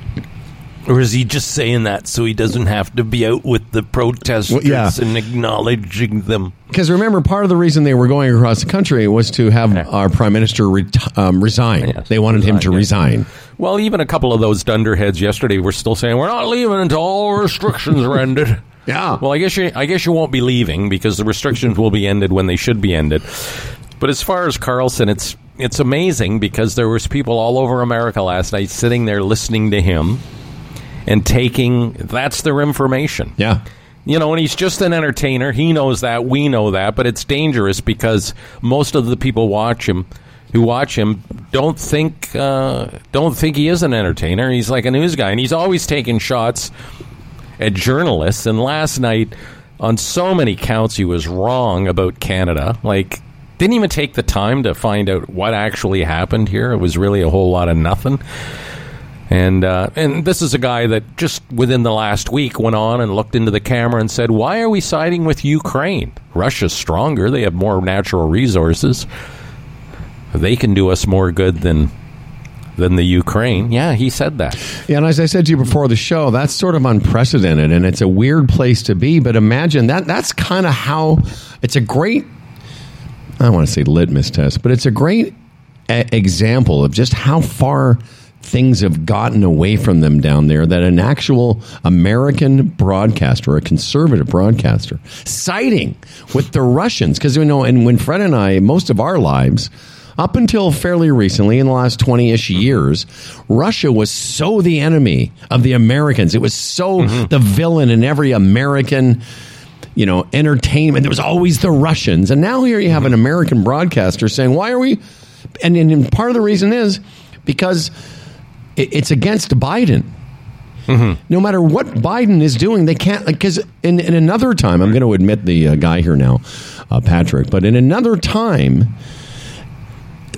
Or is he just saying that so he doesn't have to be out with the protesters Well, yeah. and acknowledging them? Because remember, part of the reason they were going across the country was to have our prime minister ret- um, resign. Yes, they wanted him to resign, resign. Well, even a couple of those dunderheads yesterday were still saying we're not leaving until all restrictions are ended. Yeah. Well, I guess you I guess you won't be leaving because the restrictions will be ended when they should be ended. But as far as Carlson, it's it's amazing because there was people all over America last night sitting there listening to him and taking that's their information. Yeah. You know, and he's just an entertainer. He knows that. We know that. But it's dangerous because most of the people watch him, who watch him, don't think uh, don't think he is an entertainer. He's like a news guy, and he's always taking shots at journalists. And last night, on so many counts, he was wrong about Canada. Like, didn't even take the time to find out what actually happened here. It was really a whole lot of nothing. And uh, and this is a guy that just within the last week went on and looked into the camera and said, "Why are we siding with Ukraine? Russia's stronger. They have more natural resources. They can do us more good than than the Ukraine." Yeah, he said that. Yeah, and as I said to you before the show, that's sort of unprecedented, and it's a weird place to be. But imagine that that's kind of how it's a great. I don't want to say litmus test, but it's a great a- example of just how far things have gotten away from them down there. That an actual American broadcaster, a conservative broadcaster, siding with the Russians, because you know, and when Fred and I, most of our lives up until fairly recently, in the last 20 ish years, Russia was so the enemy of the Americans. It was so mm-hmm. the villain in every American. You know, entertainment. There was always the Russians, and now here you have an American broadcaster saying, "Why are we?" And, and part of the reason is because it, it's against Biden. No matter what Biden is doing, they can't because in, in another time, I'm going to admit the uh, guy here now, uh, Patrick, but in another time,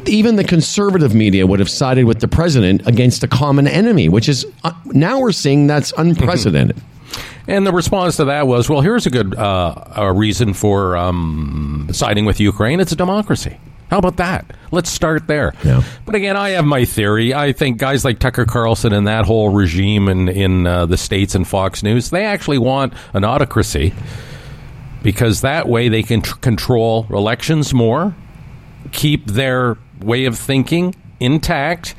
even the conservative media would have sided with the president against a common enemy, which is uh, now we're seeing that's unprecedented. And the response to that was, well, here's a good uh, a reason for um, siding with Ukraine. It's a democracy. How about that? Let's start there. Yeah. But again, I have my theory. I think guys like Tucker Carlson and that whole regime in in uh, the states and Fox News, they actually want an autocracy because that way they can tr- control elections more, keep their way of thinking intact,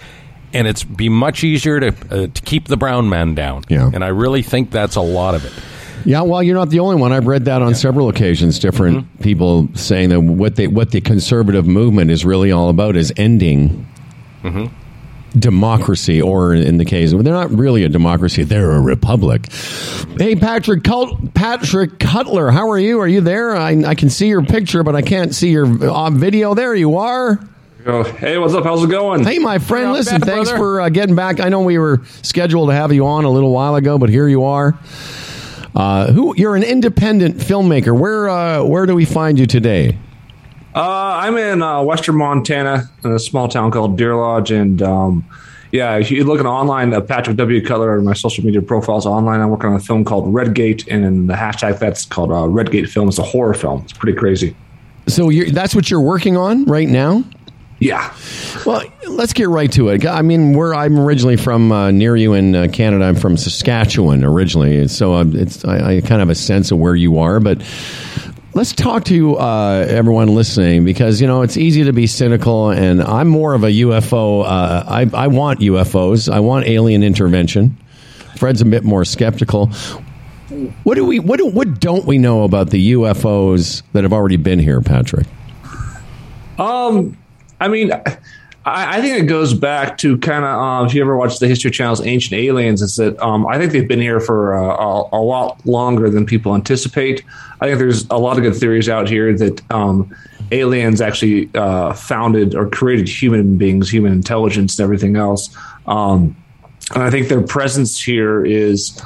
and it's be much easier to uh, to keep the brown man down. Yeah. And I really think that's a lot of it. Yeah, well, you're not the only one. I've read that on several occasions. Different people saying that what they what the conservative movement is really all about is ending democracy, or in the case, well, they're not really a democracy; they're a republic. Hey, Patrick Cult- Patrick Cutler, how are you? Are you there? I, I can see your picture, but I can't see your uh, video. There you are. Oh, hey, what's up? How's it going? Hey, my friend, Not listen, bad, thanks brother. for uh, getting back. I know we were scheduled to have you on a little while ago, but here you are. Uh, who you're an independent filmmaker. Where uh, where do we find you today? Uh, I'm in uh, Western Montana, in a small town called Deer Lodge, and um, yeah, if you look online, uh, Patrick W. Cutler, on my social media profiles online. I'm working on a film called Redgate, and in the hashtag that's called uh, Redgate Film. It's a horror film. It's pretty crazy. So you're, that's what you're working on right now. Yeah, Well, let's get right to it. I mean, we're I'm originally from uh, near you in uh, Canada. I'm from Saskatchewan originally, so uh, it's I, I kind of have a sense of where you are. But let's talk to uh, everyone listening because you know it's easy to be cynical, and I'm more of a UFO. Uh, I I want UFOs. I want alien intervention. Fred's a bit more skeptical. What do we what do, what don't we know about the UFOs that have already been here, Patrick? Um, I mean, I, I think it goes back to kind of um, if you ever watch the History Channel's Ancient Aliens, is that um, I think they've been here for uh, a, a, lot longer than people anticipate. I think there's a lot of good theories out here that um, aliens actually uh, founded or created human beings, human intelligence, and everything else. Um, and I think their presence here is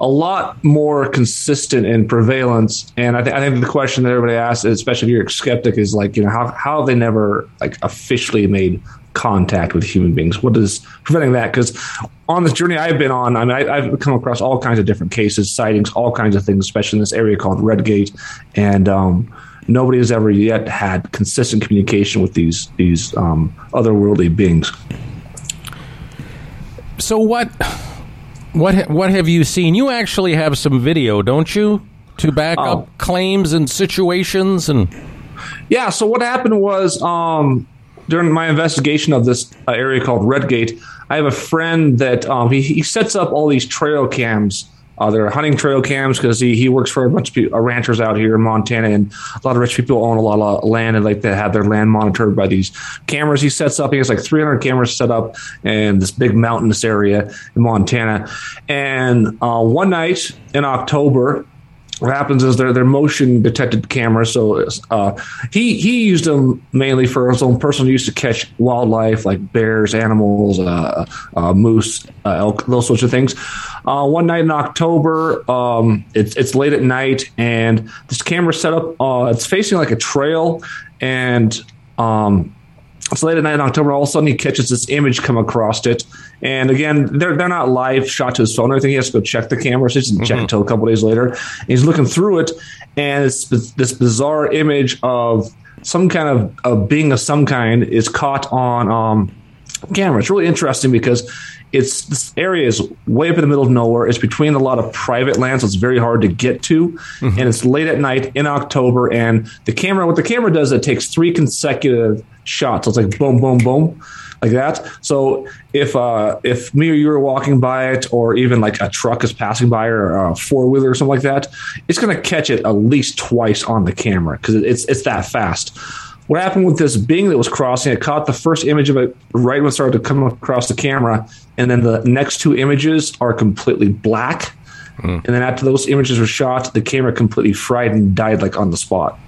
a lot more consistent in prevalence. And I, th- I, think the question that everybody asks, especially if you're a skeptic, is like, you know, how, how they never like officially made contact with human beings? What is preventing that? Because on this journey I've been on, I mean, I, have come across all kinds of different cases, sightings, all kinds of things, especially in this area called Redgate, and um, nobody has ever yet had consistent communication with these these um, otherworldly beings. So what? What what have you seen? You actually have some video, don't you, to back oh. up claims and situations and. Yeah. So what happened was um, during my investigation of this uh, area called Redgate, I have a friend that um, he, he sets up all these trail cams uh, they're hunting trail cams because he, he works for a bunch of people, uh, ranchers out here in Montana, and a lot of rich people own a lot of land and like to have their land monitored by these cameras he sets up. He has like 300 cameras set up in this big mountainous area in Montana. And uh, one night in October, what happens is they're, they're motion detected cameras. So uh, he he used them mainly for his own personal use to catch wildlife like bears, animals, uh, uh, moose, uh, elk, those sorts of things. Uh, one night in October, um, it's it's late at night, and this camera set up. Uh, it's facing like a trail, and um, it's late at night in October. All of a sudden, he catches this image come across it, and again, they're they're not live shot to his phone or anything. He has to go check the camera. So he doesn't mm-hmm. check until a couple days later. And he's looking through it, and it's this bizarre image of some kind of a being of some kind is caught on um, camera. It's really interesting because it's this area is way up in the middle of nowhere. It's between a lot of private land, so it's very hard to get to. Mm-hmm. And it's late at night in October. And the camera, what the camera does, it takes three consecutive shots. So it's like boom, boom, boom, like that. So if uh, if me or you are walking by it, or even like a truck is passing by, or a four wheeler or something like that, it's going to catch it at least twice on the camera because it's it's that fast. What happened with this being that was crossing? It caught the first image of it right when it started to come across the camera, and then the next two images are completely black. Mm. And then after those images were shot, the camera completely fried and died like on the spot.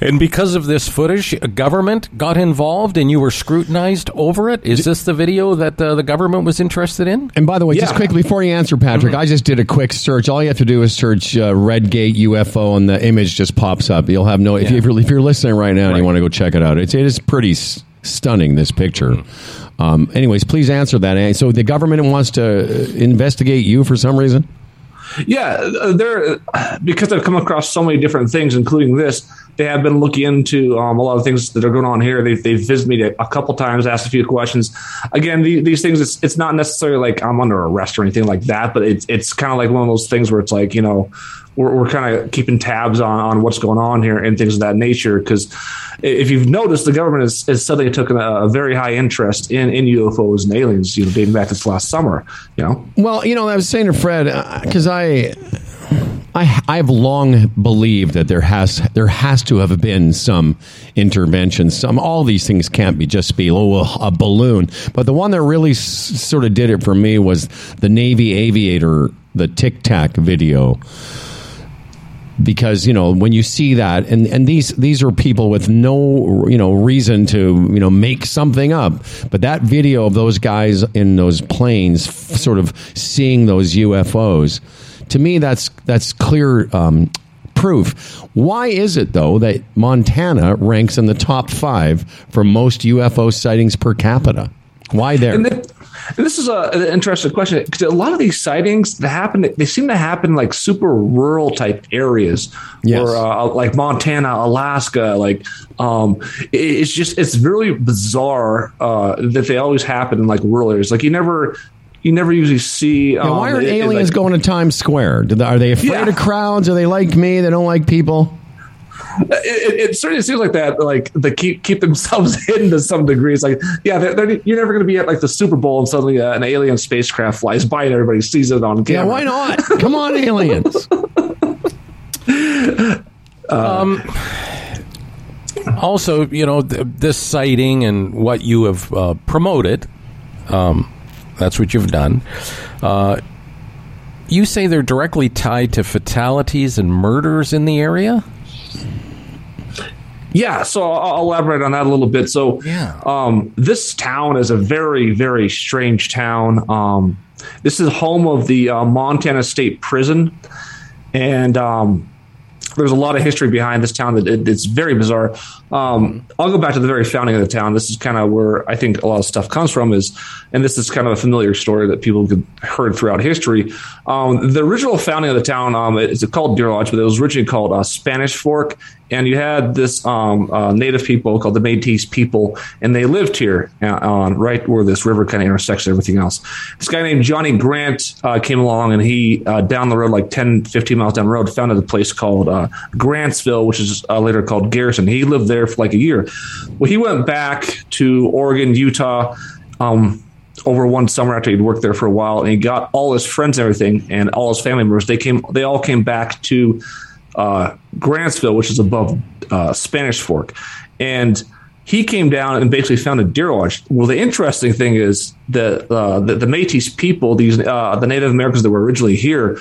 And because of this footage, a government got involved and you were scrutinized over it. Is this the video that uh, the government was interested in? And by the way, yeah. just quickly before you answer, Patrick, mm-hmm. I just did a quick search. All you have to do is search uh, Redgate UFO, and the image just pops up. You'll have no. If, yeah. you, if you're listening right now right. and you want to go check it out, it's it is pretty s- stunning. This picture. Mm-hmm. Um, anyways, please answer that. So the government wants to uh, investigate you for some reason. Yeah, uh, they're because I've come across so many different things, including this they have been looking into um, a lot of things that are going on here. They've, they've visited me a couple times, asked a few questions. Again, the, these things, it's, it's not necessarily like I'm under arrest or anything like that, but it's, it's kind of like one of those things where it's like, you know, we're, we're kind of keeping tabs on, on what's going on here and things of that nature. Because if you've noticed, the government has, has suddenly taken a, a, very high interest in, in UFOs and aliens, you know, dating back to last summer, you know? Well, you know, I was saying to Fred, because uh, I I I've long believed that there has there has to have been some intervention. Some all these things can't be just be oh a balloon. But the one that really s- sort of did it for me was the Navy aviator, the Tic Tac video. Because you know when you see that, and, and these these are people with no you know reason to you know make something up, but that video of those guys in those planes, f- sort of seeing those UFOs, to me, that's that's clear um, proof. Why is it though that Montana ranks in the top five for most UFO sightings per capita? Why there? And, this is a, an interesting question because a lot of these sightings that happen, they seem to happen like super rural type areas, yes. or uh, like Montana, Alaska. Like, um, it's just it's really bizarre uh, that they always happen in like rural areas. Like you never you never usually see. Um, yeah, why are it, aliens like, going to Times Square? Are they afraid yeah. of crowds? Are they like me? They don't like people. it, it, certainly seems like that. Like they keep keep themselves hidden to some degree. It's like, yeah, they're, they're, you're never going to be at like the Super Bowl and suddenly uh, an alien spacecraft flies by and everybody sees it on camera. Yeah, why not? Come on, aliens. um, also, you know, th- this sighting and what you have uh, promoted, um, that's what you've done. Uh, you say they're directly tied to fatalities and murders in the area? Yeah, so I'll elaborate on that a little bit. So, yeah. um, this town is a very, very strange town. Um, this is home of the uh, Montana State Prison, and um, there's a lot of history behind this town that it, it's very bizarre. Um, I'll go back to the very founding of the town. This is kind of where I think a lot of stuff comes from. Is and this is kind of a familiar story that people have heard throughout history. Um, the original founding of the town um, called Deer Lodge, but it was originally called uh, Spanish Fork, and you had this um, uh, native people called the Métis people, and they lived here uh, right where this river kind of intersects everything else. This guy named Johnny Grant uh, came along, and he uh, down the road, like 10, 15 miles down the road, founded a place called uh, Grantsville, which is later called Garrison. He lived there for like a year. Well, he went back to Oregon, Utah. Um, over one summer after he'd worked there for a while, and he got all his friends and everything, and all his family members. They came. They all came back to uh, Grantsville, which is above uh, Spanish Fork, and he came down and basically found a deer lodge. Well, the interesting thing is that uh, the, the Métis people, these uh, the Native Americans that were originally here,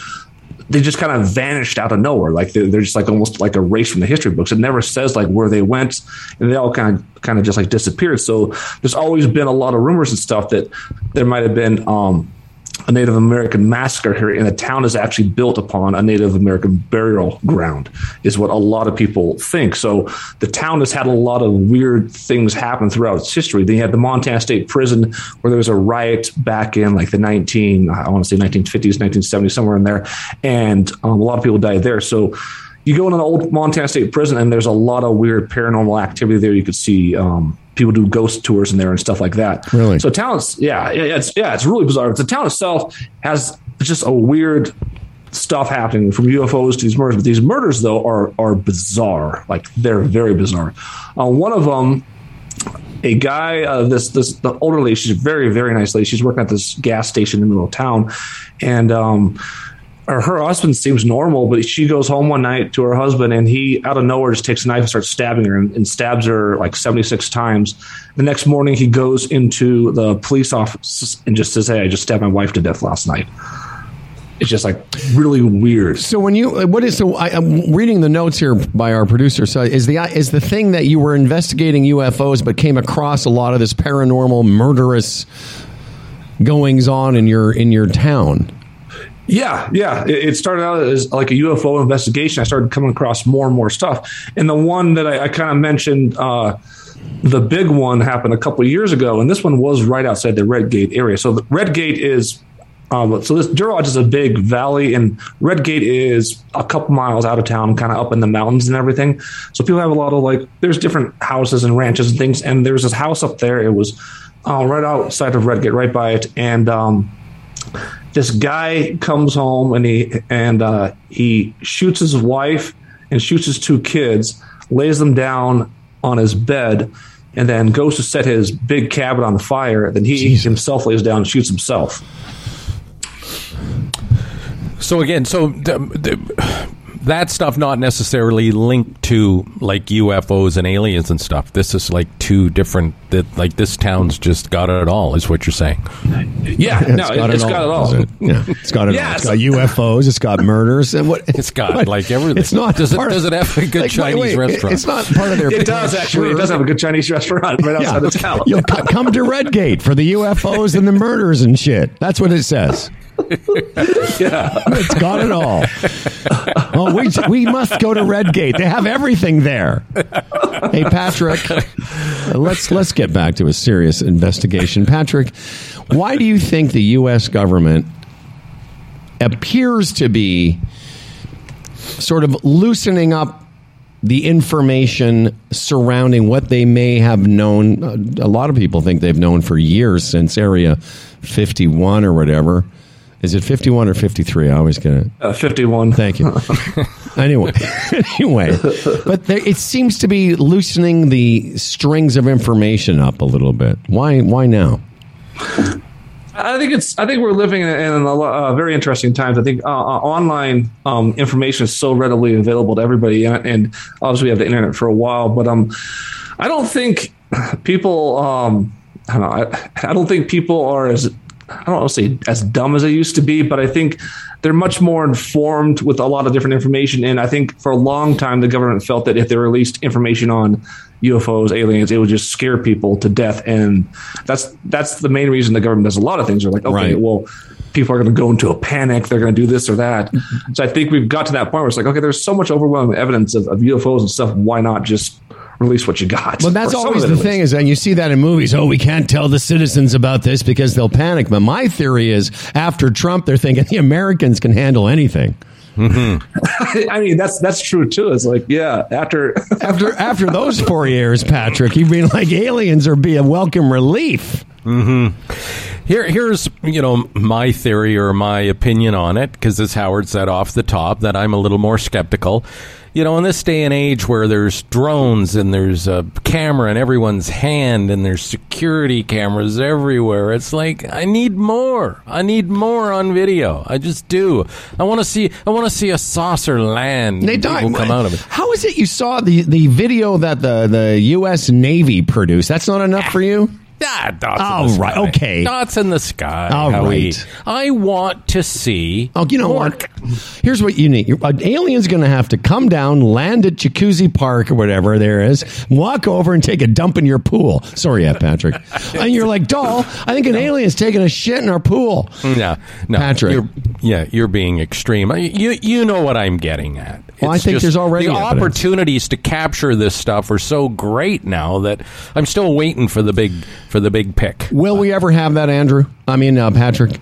they just kind of vanished out of nowhere. Like they're, they're just like almost like erased from the history books. It never says like where they went, and they all kind of kind of just like disappeared. So there's always been a lot of rumors and stuff that there might have been um, a Native American massacre here, and the town is actually built upon a Native American burial ground, is what a lot of people think. So the town has had a lot of weird things happen throughout its history. Then you had the Montana State Prison, where there was a riot back in like the 19, I want to say 1950s, 1970s, somewhere in there, and um, a lot of people died there. So you go into the old Montana State Prison, and there's a lot of weird paranormal activity there. You could see. Um, people do ghost tours in there and stuff like that. Really? So towns, yeah, it's yeah, it's really bizarre. The town itself has just a weird stuff happening from UFOs to these murders. But these murders, though, are are bizarre. Like they're very bizarre. Uh, one of them. A guy, uh, this this the older lady, she's a very very nice lady. She's working at this gas station in the middle of town, and um, or her husband seems normal, but she goes home one night to her husband, and he out of nowhere just takes a knife and starts stabbing her and, and stabs her like seventy six times. The next morning, he goes into the police office and just says, "Hey, I just stabbed my wife to death last night." It's just like really weird. So when you what is so I, am reading the notes here by our producer. So is the is the thing that you were investigating UFOs, but came across a lot of this paranormal, murderous goings on in your in your town? Yeah, yeah. It, started out as like a UFO investigation. I started coming across more and more stuff. And the one that I, I kind of mentioned, uh, the big one happened a couple years ago, and this one was right outside the Red Gate area. So the Red Gate is. Um, so this Deer is a big valley, and Red Gate is a couple miles out of town, kind of up in the mountains and everything. So people have a lot of like, there's different houses and ranches and things, and there's this house up there. It was uh, right outside of Red Gate, right by it, and um, this guy comes home and he and uh, he shoots his wife and shoots his two kids, lays them down on his bed, and then goes to set his big cabin on fire. Then he Jesus. himself lays down and shoots himself. So again, so that stuff not necessarily linked to like UFOs and aliens and stuff. This is like two different. That like this town's just got it all. Is what you're saying? Yeah, no, it's got, it, got it all. It? Yeah, it's got it. Yeah, all. It's got UFOs. It's got murders. And what? It's got what? like everything. It's not. Does it? Does it have a good like, Chinese wait, wait, restaurant? It's not part of their. It does actually. It does have a good Chinese restaurant right outside yeah. of town. You'll come to Redgate for the UFOs and the murders and shit. That's what it says. Yeah, it's got it all. Oh, we we must go to Redgate. They have everything there. Hey, Patrick, let's let's get back to a serious investigation. Patrick, why do you think the U.S. government appears to be sort of loosening up the information surrounding what they may have known? A lot of people think they've known for years since Area 51 or whatever Is it 51 or 53? I always get it. Uh, Fifty-one. Thank you. anyway, anyway, but there, it seems to be loosening the strings of information up a little bit. Why? Why now? I think it's. I think we're living in, in a uh, very interesting times. I think uh, uh, online um, information is so readily available to everybody, and, and obviously we have the internet for a while. But um, I don't think people. Um, I don't know. I, I don't think people are as. I don't want to say as dumb as they used to be, but I think they're much more informed with a lot of different information. And I think for a long time, the government felt that if they released information on UFOs, aliens, it would just scare people to death. And that's that's the main reason the government does a lot of things. They're like, okay, Right. well, people are going to go into a panic. They're going to do this or that. so I think we've got to that point where it's like, okay, there's so much overwhelming evidence of, of UFOs and stuff. Why not just release what you got? Well, that's always the thing is, and you see that in movies. Oh, we can't tell the citizens about this because they'll panic. But my theory is, after Trump, they're thinking the Americans can handle anything. Mm-hmm. least. I mean, that's that's true too. It's like, yeah, after After after those four years, Patrick, you've been like aliens are be a welcome relief. Mm-hmm. Here, here's you know my theory or my opinion on it because as Howard said off the top that I'm a little more skeptical. You know, in this day and age where there's drones and there's a camera in everyone's hand and there's security cameras everywhere, it's like I need more. I need more on video. I just do. I want to see. I want to see a saucer land. They and died. come out of it. How is it you saw the, the video that the, the U.S. Navy produced? That's not enough for you? Ah, dots Oh, in the right, sky. okay. Dots in the sky. All Howie. right. I want to see. Oh, you know what? Here's what you need. An alien's going to have to come down, land at Jacuzzi Park or whatever there is, walk over and take a dump in your pool. Sorry, yeah, Patrick. and you're like, doll, I think an alien's taking a shit in our pool. No, no, Patrick. You're, yeah, you're being extreme. I- You you know what I'm getting at. Well, I It's think just there's already the evidence. opportunities to capture this stuff are so great now that I'm still waiting for the big for the big pick. Will we ever have that, Andrew? I mean, uh, Patrick.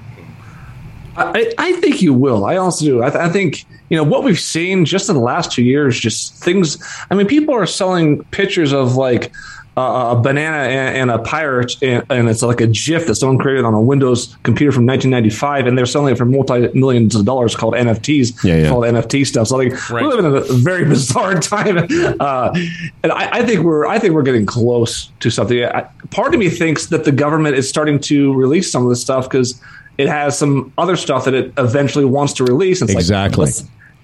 I, I think you will. I also do. I, th- I think you know what we've seen just in the last two years. Just things. I mean, people are selling pictures of like uh, a banana and, and a pirate, and, and it's like a GIF that someone created on a Windows computer from 1995, and they're selling it for multi millions of dollars called NFTs. Yeah, yeah. Called NFT stuff. So like Right. we're living in a very bizarre time, uh, and I, I think we're I think we're getting close to something. I, part of me thinks that the government is starting to release some of this stuff because it has some other stuff that it eventually wants to release. It's Exactly. Like,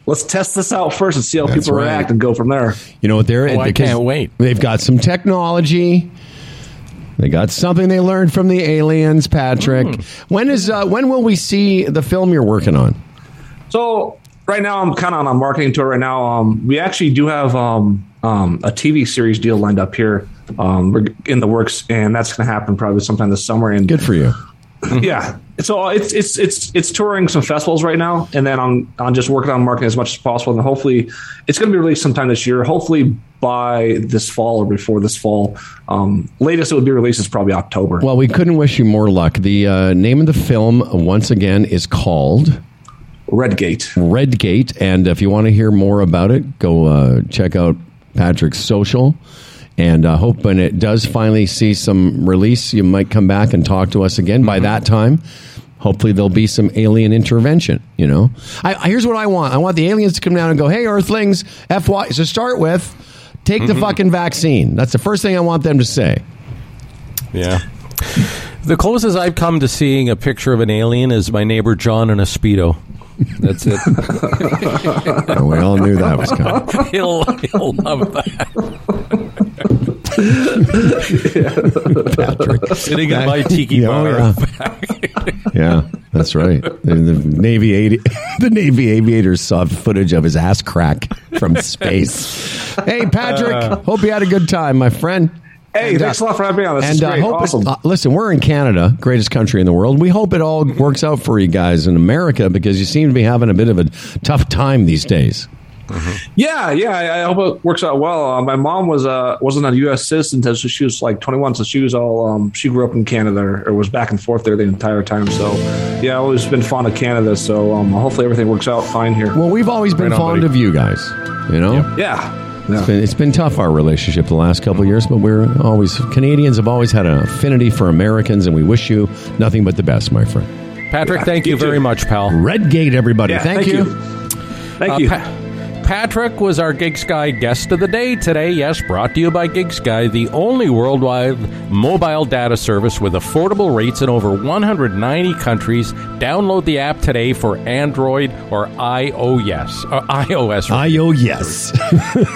let's, let's test this out first and see how That's people right. react and go from there. You know what they're Oh, I can't wait. They've got some technology. They got something they learned from the aliens, Patrick. Hmm. When is uh, when will we see the film you're working on? So right now, I'm kind of on a marketing tour right now. Um, we actually do have um, um, a TV series deal lined up here. Um, we're in the works, and that's going to happen probably sometime this summer. And Good for you. yeah, so it's it's it's it's touring some festivals right now, and then I'm I'm just working on marketing as much as possible, and hopefully it's going to be released sometime this year. Hopefully by this fall or before this fall. Um, latest it would be released is probably October. Well, we couldn't wish you more luck. The uh, name of the film, once again, is called Redgate. Redgate. And if you want to hear more about it, go uh, check out Patrick's social. And uh, hope when it does finally see some release, you might come back and talk to us again. By that time, hopefully there'll be some alien intervention. You know, I, I- here's what I want: I want the aliens to come down and go, "Hey, Earthlings, FY." So start with, take the fucking vaccine. That's the first thing I want them to say. Yeah. The closest I've come to seeing a picture of an alien is my neighbor John in a speedo. That's it. And we all knew that was coming. he'll he'll love that. Patrick. Sitting in my tiki Yeah, bar. oh, yeah. yeah, that's right. And the Navy avi- the Navy aviators saw footage of his ass crack from space. hey, Patrick, uh. hope you had a good time, my friend. Hey, And, thanks uh, a lot for having me on. This and is uh, great. hope it- awesome. uh, listen, we're in Canada, greatest country in the world. We hope it all works out for you guys in America because you seem to be having a bit of a tough time these days. Yeah, yeah. I, I hope it works out well. Uh, my mom was uh, wasn't a U.S. citizen until she was like 21, so she was all um, she grew up in Canada or, or was back and forth there the entire time. So yeah, I've always been fond of Canada. So um, hopefully everything works out fine here. Well, we've always been Right on, fond buddy. of you guys, you know? yeah, It's been, it's been tough our relationship the last couple years, but we're always Canadians have always had an affinity for Americans, and we wish you nothing but the best, my friend. Patrick, thank you you very much, pal. Redgate, everybody. Yeah, thank, you. Thank Uh, you. Pa- Patrick was our Gig Sky guest of the day today. Yes, brought to you by Gig Sky, the only worldwide mobile data service with affordable rates in over 190 countries. Download the app today for Android or iOS. Uh, iOS. I yes.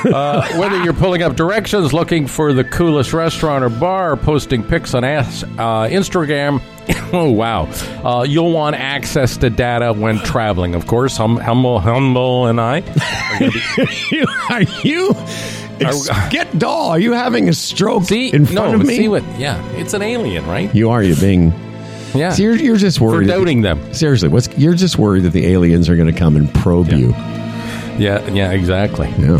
Uh, whether you're pulling up directions, looking for the coolest restaurant or bar, or posting pics on uh, Instagram. oh wow! Uh, you'll want access to data when traveling. Of course, hum- humble, humble, and I are you, are get doll. Are you having a stroke See, in front no, of me? see what? Yeah, it's an alien, right? you are. You're being. Yeah, So you're, you're just for worried. that- them. Seriously, what's you're just worried that the aliens are going to come and probe you. Yeah, yeah, exactly. Yeah.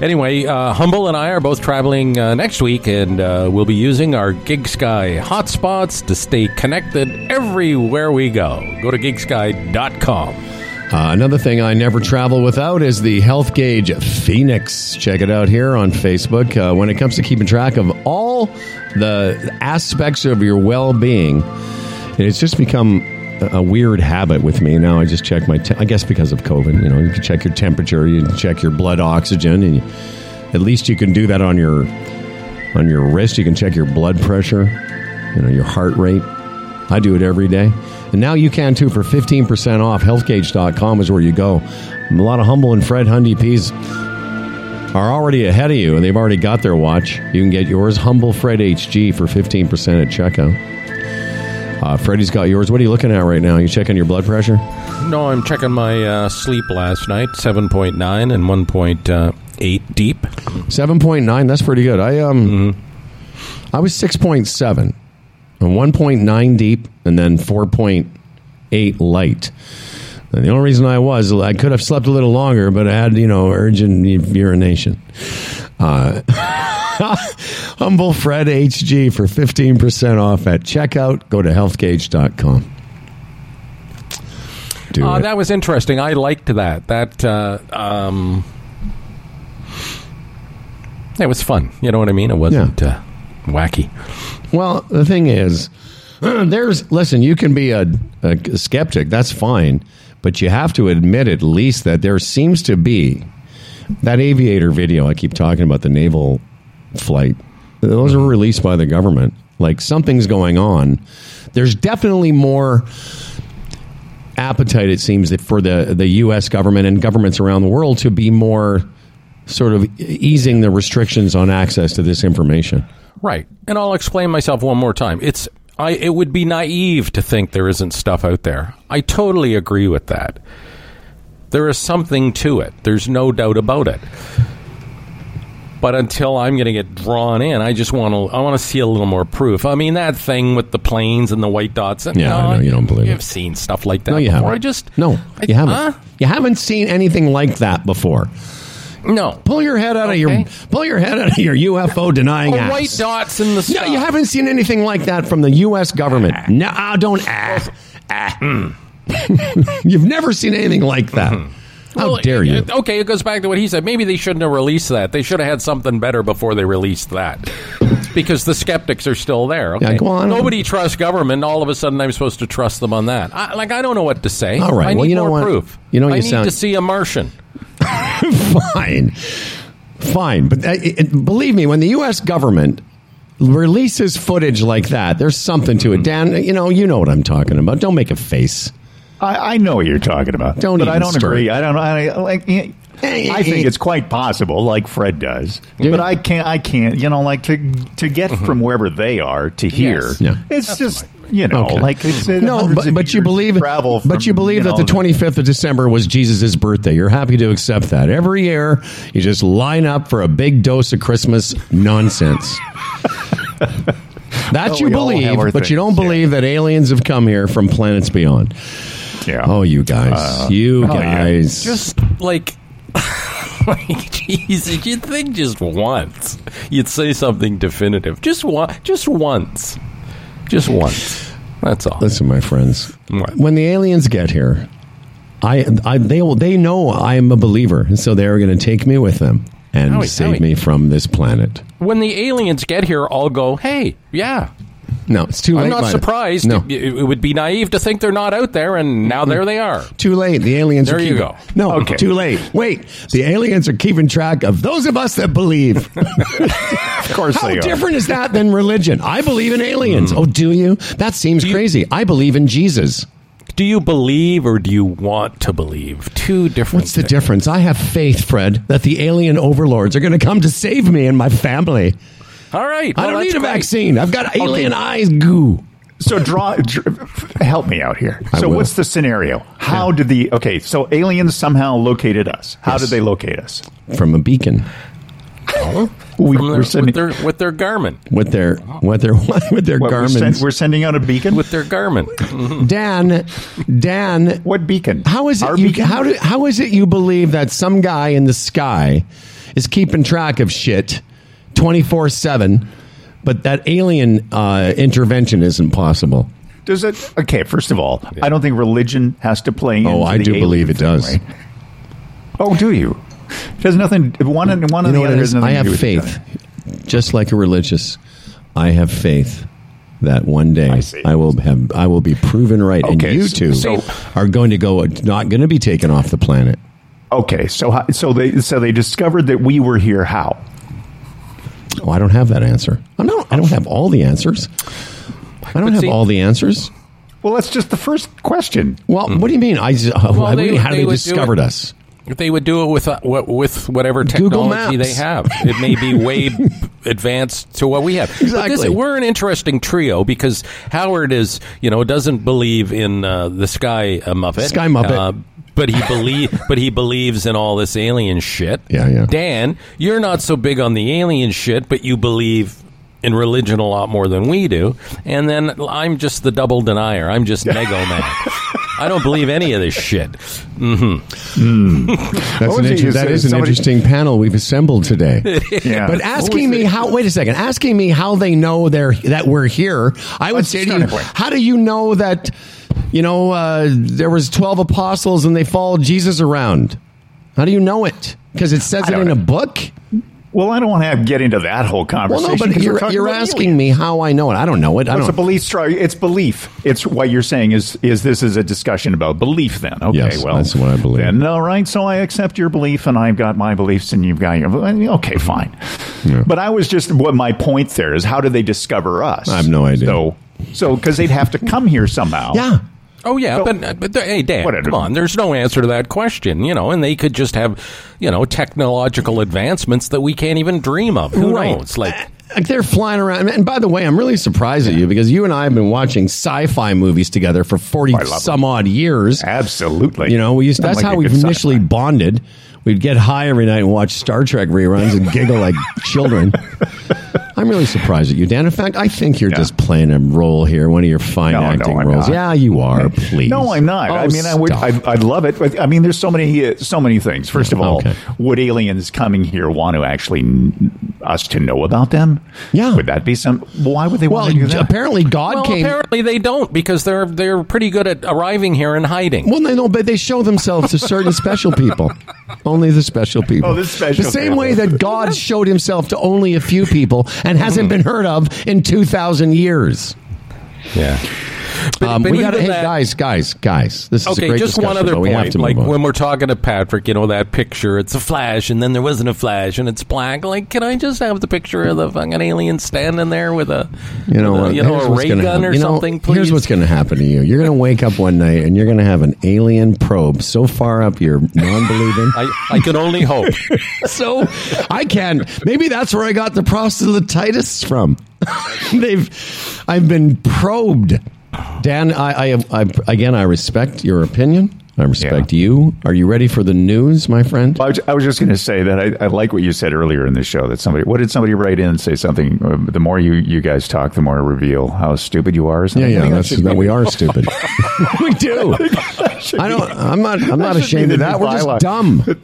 Anyway, uh, Humble and I are both traveling uh, next week, and uh, we'll be using our Gig Sky hotspots to stay connected everywhere we go. Go to gigsky.com. Uh, another thing I never travel without is the Health Gauge Phoenix. Check it out here on Facebook. Uh, when it comes to keeping track of all the aspects of your well being, it's just become a weird habit with me. Now I just check my, te- I guess because of COVID, you know, you can check your temperature, you can check your blood oxygen, and you, at least you can do that on your on your wrist. You can check your blood pressure, you know, your heart rate. I do it every day. And now you can too for 15% off. Healthgauge.com is where you go. A lot of Humble and Fred Hundy P's are already ahead of you and they've already got their watch. You can get yours, Humble Fred HG, for 15% at checkout. Uh, Freddie's got yours. What are you looking at right now? You checking your blood pressure? No, I'm checking my uh, sleep last night 7.9 and 1.8 deep. 7.9. That's pretty good. I um, I was 6.7, and 1.9 deep, and then 4.8 light. And the only reason I was, I could have slept a little longer, but I had, you know, urgent urination. Uh, Humble Fred HG for 15% off at checkout. Go to healthgauge.com. Do Uh, it. that was interesting. I liked that. That uh, um, it was fun. You know what I mean? It wasn't uh, wacky. Well, the thing is, there's listen. You can be a, a skeptic. That's fine, but you have to admit at least that there seems to be that aviator video I keep talking about the naval flight. Those are mm-hmm. released by the government. Like something's going on. There's definitely more appetite. It seems that for the the U.S. government and governments around the world to be more sort of easing the restrictions on access to this information. Right. And I'll explain myself one more time. It's I it would be naive to think there isn't stuff out there. I totally agree with that. There is something to it. There's no doubt about it. But until I'm going to get drawn in, I just want to. I want to see a little more proof. I mean, that thing with the planes and the white dots. And, Yeah, I know, you don't believe You've it. seen stuff like that No, you before. haven't. I just no, I- you haven't. Huh? You haven't seen anything like that before. No. Pull your head out of your pull your head out of your UFO denying ass. white dots in the No, you haven't seen anything like that from the U.S. government. No, don't ah, ah. You've never seen anything like that. How Well, dare you? Okay, it goes back to what he said. Maybe they shouldn't have released that. They should have had something better before they released that. Because the skeptics are still there. Okay? Yeah, go on. Nobody trusts government. All of a sudden, I'm supposed to trust them on that. I, like I don't know what to say. All right, I need well, you know what? proof. You know, I you need sound- to see a Martian. fine, fine. But uh, it, believe me, when the U.S. government releases footage like that, there's something to it. Dan, you know, you know what I'm talking about. Don't make a face. I, I know what you're talking about. Don't but even I don't start. agree. I don't. I like. I think it's quite possible, like Fred does, Do but you? I can't. I can't. You know, like to to get from wherever they are to here. Yes. Yeah. It's just you know, Okay. like it's uh, No, hundreds but, of but you years believe travel. but from, you believe that know, the 25th of December was Jesus' birthday. You're happy to accept that. Every year, you just line up for a big dose of Christmas nonsense. that Well, you we all have believe, our but you don't things, yeah. believe that aliens have come here from planets beyond. Yeah. Oh, you guys, uh, you oh, yeah. guys. Just like, like Jesus, you'd think just once you'd say something definitive. Just one, just once, just once. That's all. Listen, my friends. What? When the aliens get here, I, I they will they know I am a believer, and so they're going to take me with them and Howie, save Howie. me from this planet. when the aliens get here, I'll go, hey, yeah, No, it's too late. I'm not surprised. No, It, it would be naive to think they're not out there, and now there they are. too late. The aliens There are you keeping, go. No, Okay. too late. Wait, the aliens are keeping track of those of us that believe. Of course How they are. different is that than religion? I believe in aliens. Hmm. Oh, do you? That seems you- crazy. I believe in Jesus. Do you believe or do you want to believe? Two different. What's the things. difference? I have faith, Fred, that the alien overlords are going to come to save me and my family. All right. I don't that's need a great. vaccine. I've got alien eyes. Goo. So draw, dr- help me out here. I So will. what's the scenario? How did the okay? So aliens somehow located us. How Yes. did they locate us? From a beacon oh. we, their, we're sending. with their with their garment. with their with their with their what, we're, garments. send- we're sending out a beacon. With their garment. Dan, Dan, what beacon? How is it Our you beacon? how do, how is it you believe that some guy in the sky is keeping track of shit 24/7 but that alien uh, intervention isn't possible? Does it? Okay, first of all, I don't think religion has to play. Oh, I do believe it thing, does. right? Oh, do you? It has nothing. One and one You and know the other has nothing I have faith. Just like a religious, I have faith that one day I. I, will have I will be proven right and you two so- are going to go not going to be taken off the planet. Okay, so so they so they discovered that we were here. How? Oh, I don't have that answer. I'm not, I don't have all the answers. I don't But have see- all the answers. Well, that's just the first question. Well, what do you mean? I uh, what do they- mean, how they they, would discovered it- us? They would do it with uh, with whatever technology they have. It may be way advanced to what we have. But Exactly. this, we're an interesting trio because Howard is, you know, doesn't believe in uh, the sky uh, Muppet. Sky Muppet. But he believe, but he believes in all this alien shit. Yeah, yeah. Dan, you're not so big on the alien shit, but you believe in religion a lot more than we do. And then I'm just the double denier. I'm just Nego Man. I don't believe any of this shit. Mm-hmm. Hmm. That's What an was it inter- you that said? is an Somebody- interesting panel we've assembled today. Yeah. But asking me how wait a second, asking me how they know they're that we're here, I would Let's say to you, how do you know that you know uh, there was twelve apostles and they followed Jesus around? How do you know it? Because it says it don't in a book. Well, I don't want to have, get into that whole conversation. Well, no, but you're, you're asking aliens. me how I know it. I don't know it. I What's a don't. belief? It's belief. It's what you're saying is is this is a discussion about belief. Then, okay, Yes, well, that's what I believe. Then, all right. So I accept your belief, and I've got my beliefs, and you've got your. Okay, fine. But I was just what my point there is. How did they discover us? I have no idea. So, so because they'd have to come here somehow. yeah. Oh yeah, So- but uh, but hey Dan, Whatever. come on. There's no answer to that question, you know. And they could just have, you know, technological advancements that we can't even dream of. Who Right. knows? Like, Like they're flying around. And by the way, I'm really surprised at you because you and I have been watching sci-fi movies together for 40 I love some odd years. absolutely. You know, we used, I that's like how we've initially sci-fi. bonded. We'd get high every night and watch Star Trek reruns and giggle like children. I'm really surprised at you, Dan. In fact, I think you're Yeah. just playing a role here, one of your fine No, no, acting I'm roles. not. Yeah, you are. Please. No, I'm not. Oh, I mean, I would. I'd, I'd love it. But I mean, there's so many, uh, so many things. First of all, Okay. would aliens coming here want to actually n- us to know about them? Yeah. Would that be some? Why would they well, want to do that? apparently God well, came. apparently they don't because they're they're pretty good at arriving here and hiding. Well, they know, but they show themselves to certain special people. Only the special people. Oh, the special The same people. way that God showed himself to only a few people and hasn't hmm. been heard of in 2,000 years. yeah. But, Um, but we got to, hey, that- guys, guys, guys. This is a Okay, great just one other but we have point. to Like on. when we're talking to Patrick, you know that picture. It's a flash, and then there wasn't a flash, and it's black. Like, can I just have the picture of the fucking alien standing there with a, You know, a, you know, a ray gun happen. or You know, something? Please. Here's what's going to happen to you. You're going to wake up one night and you're going to have an alien probe so far up your non-believing. I, I can only hope. so I can. Maybe that's where I got the prostatitis from. They've, I've been probed. Dan, I, I, I, again, I respect your opinion. I respect you. Are you ready for the news, my friend? I was, I was just going to say that I, I like what you said earlier in the show. That somebody, what did somebody write in and say something? Uh, the more you, you guys talk, the more I reveal how stupid you are. Yeah, yeah, that's should that we are stupid. we do. I don't. I'm not. I'm not ashamed of that. We're just dumb.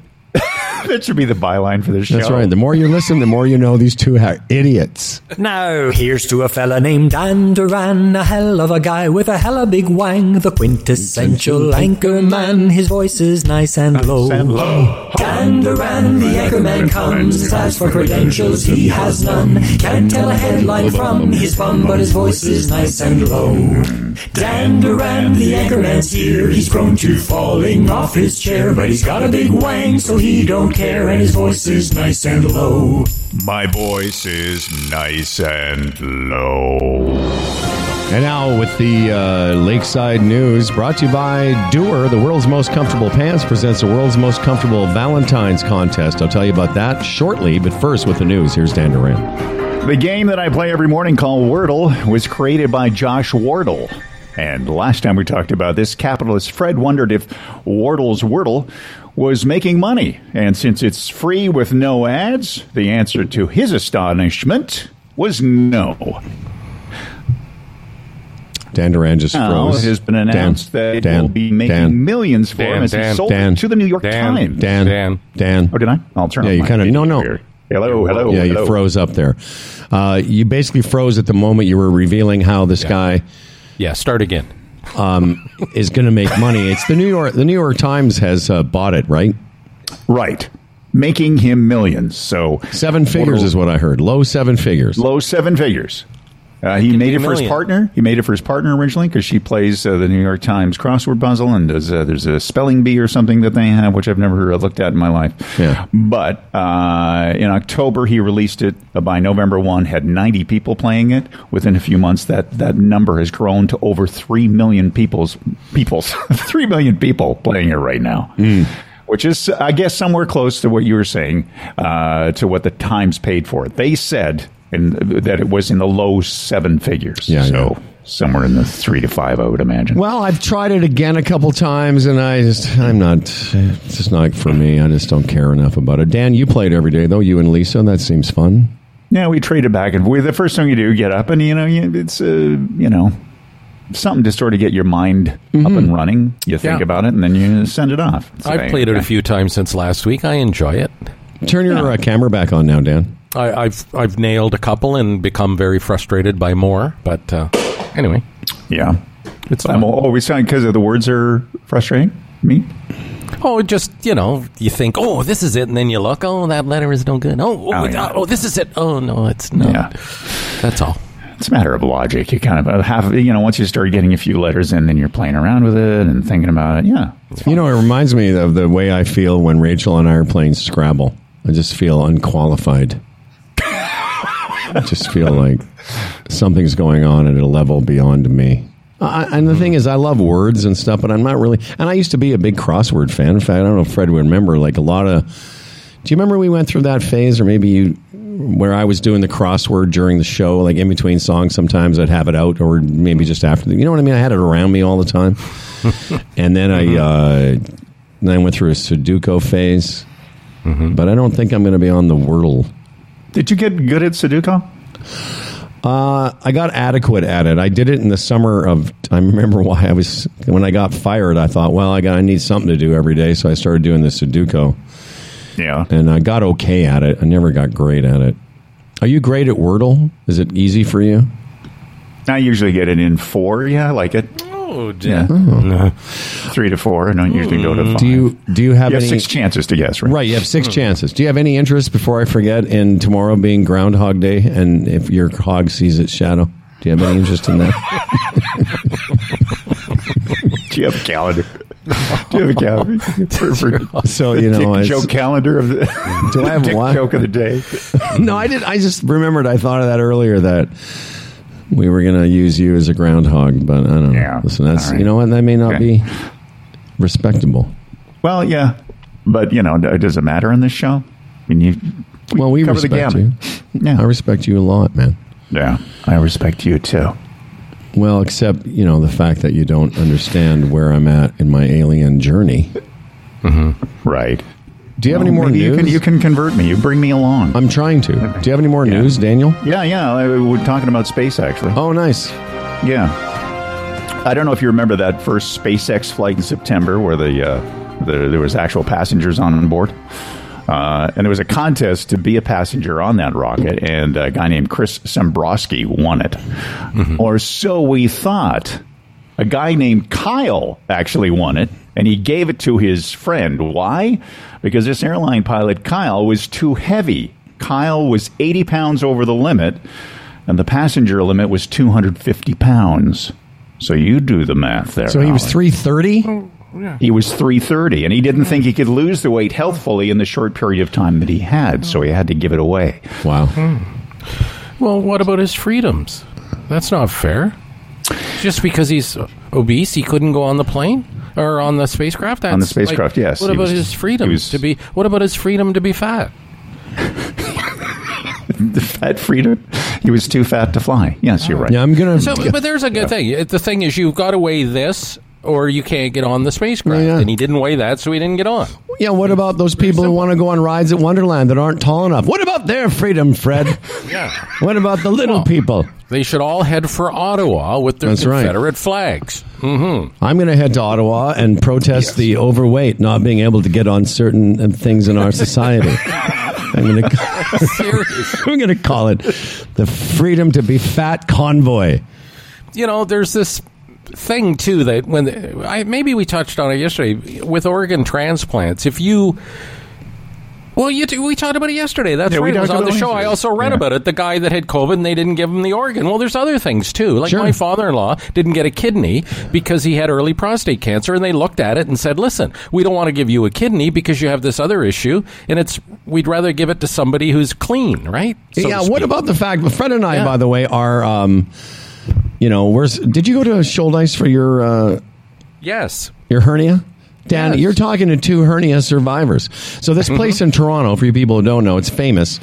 that should be the byline for the show. That's right. The more you listen, the more you know these two are idiots. Now, here's to a fella named Dan Duran, a hell of a guy with a hella big wang, the quintessential anchor man. His voice is nice and low. and low. Dan Duran, the anchorman comes. As for credentials, he has none. Can't tell a headline from his bum, but his voice is nice and low. Dan Duran, the anchorman's here. He's prone to falling off his chair, but he's got a big wang, so he don't care, and his voice is nice and low. My voice is nice and low. And now with the uh, Lakeside News, brought to you by Duer, the world's most comfortable pants presents the world's most comfortable Valentine's contest. I'll tell you about that shortly, but first with the news, here's Dan Duran. The game that I play every morning called Wordle was created by Josh Wardle. And last time we talked about this, capitalist Fred wondered if Wardle's Wordle was making money. And since it's free with no ads, the answer to his astonishment was no. Dan Duran just Now froze. it has been announced Dan, that it Dan, will be making Dan, millions for Dan, him as he sold Dan, it to the New York Dan, Times. Dan, Dan. Dan. Oh, did I? I'll turn Yeah, off you my kind of no, no. here. Hello, hello, Yeah, you froze up there. Uh, you basically froze at the moment you were revealing how this guy Yeah, start again. Um, is going to make money. It's the New York. The New York Times has uh, bought it, right? Right. Making him millions. So Seven figures Wardle- is what I heard. Low seven figures. low seven figures. Uh, he made it for his partner. He made it for his partner originally because she plays uh, the New York Times crossword puzzle and does. Uh, there's a spelling bee or something that they have, which I've never uh, looked at in my life. Yeah. But uh, in October, he released it. Uh, by November one, had 90 people playing it. Within a few months, that that number has grown to over three million people's people's three million people playing it right now. Which is, I guess, somewhere close to what you were saying, uh, to what the Times paid for it. They said in, that it was in the low seven figures. Yeah, so yeah. somewhere in the three to five, I would imagine. Well, I've tried it again a couple times, and I just, I'm not, it's just not for me. I just don't care enough about it. Dan, you played every day, though, you and Lisa. That seems fun. Yeah, we traded back and forth. The first thing you do, get up and you know, it's uh, you know something to sort of get your mind up and running. You think Yeah. about it and then you send it off. Say, I've played it a few times since last week. I enjoy it. Turn your uh, camera back on now, Dan. I, I've I've nailed a couple and become very frustrated by more. But uh, anyway, Yeah, it's I'm always saying because the words are frustrating me. Oh, just you know, you think, oh, this is it, and then you look, oh, that letter is no good. Oh, oh, Oh, it- yeah. oh, this is it. Oh no, it's not. Yeah. That's all. It's a matter of logic. You kind of have, you know, once you start getting a few letters in, then you're playing around with it and thinking about it. Yeah, You know, it reminds me of the way I feel when Rachel and I are playing Scrabble. I just feel unqualified. I just feel like something's going on at a level beyond me. I, and the thing is, I love words and stuff, but I'm not really. And I used to be a big crossword fan. In fact, I don't know if Fred would remember. Like a lot of. Do you remember we went through that phase, or maybe you, where I was doing the crossword during the show, like in between songs? Sometimes I'd have it out, or maybe just after. The, you know what I mean? I had it around me all the time. and then I, uh, then I went through a Sudoku phase. But I don't think I'm going to be on the Wordle. Did you get good at Sudoku? Uh, I got adequate at it. I did it in the summer of. I remember why I was when I got fired. I thought, well, I got I need something to do every day, so I started doing the Sudoku, Yeah, and I got okay at it. I never got great at it. Are you great at Wordle? Is it easy for you? I usually get it in four. Yeah, I like it. Oh, Yeah, mm-hmm. uh-huh. three to four. I don't usually go to five. Do you do you have You have any? six chances to guess, right? Right, you have six mm-hmm. chances. Do you have any interest before I forget in tomorrow being Groundhog Day, and if your hog sees its shadow? Do you have any interest in that? Do you have a calendar? Do you have a calendar for, for So you know, dick it's- joke calendar of the Do I have dick what? joke of the day? no, I did. I just remembered. I thought of that earlier that we were going to use you as a groundhog, but I don't know. Yeah. Listen, that's right. you know what that may not Okay. be respectable. Well, yeah, but you know, does it matter in this show? I mean, you Well, we respect you. Yeah, I respect you a lot, man. yeah, I respect you too. Well, except you know the fact that you don't understand where I'm at in my alien journey. Mm-hmm. Right. Do you have Well, any more maybe news? You can, you can convert me. You bring me along. I'm trying to. Do you have any more Yeah. news, Daniel? yeah, yeah. We're talking about space, actually. Oh, nice. Yeah. I don't know if you remember that first SpaceX flight in September where the, uh, the there was actual passengers on board. Uh, and there was a contest to be a passenger on that rocket, and a guy named Chris Sembroski won it. Or so we thought. A guy named Kyle actually won it, and he gave it to his friend. Why? Because this airline pilot, Kyle, was too heavy. Kyle was 80 pounds over the limit, and the passenger limit was 250 pounds. So you do the math there. So he was Howard. 330? He was 330, and he didn't think he could lose the weight healthfully in the short period of time that he had, so he had to give it away. Wow. Hmm. Well, what about his freedoms? That's not fair. Just because he's obese, he couldn't go on the plane or on the spacecraft. That's On the spacecraft, like, yes. What He about was- his freedom he was- to be? What about his freedom to be fat? The fat freedom? He was too fat to fly. Yes, you're ah. right. Yeah, I'm gonna. So, to. but there's a good thing. The thing is, you've got to weigh this, or you can't get on the spacecraft. Yeah, yeah. And he didn't weigh that, so he didn't get on. Yeah, what about those people who want to go on rides at Wonderland that aren't tall enough? What about their freedom, Fred? Yeah. What about the little Well, people? They should all head for Ottawa with their That's right. Confederate flags. hmm I'm going to head to Ottawa and protest the overweight not being able to get on certain uh, things in our society. I'm going to Seriously. I'm going to call it the freedom to be fat convoy. you know, there's this thing too that when I maybe we touched on it yesterday with organ transplants. If you well, you t- we talked about it yesterday. That's Yeah, we right. It was on the show. I also read Yeah. about it. The guy that had COVID and they didn't give him the organ. Well, there's other things too. Like Sure. my father-in-law didn't get a kidney because he had early prostate cancer, and they looked at it and said, "Listen, we don't want to give you a kidney because you have this other issue, and it's we'd rather give it to somebody who's clean, right?" So yeah, what about the fact? Fred and I, Yeah. by the way, are um, you know, where's did you go to Shouldice for your uh, Yes. your hernia? Dan, Yes. you're talking to two hernia survivors. So this place in Toronto, for you people who don't know, it's famous.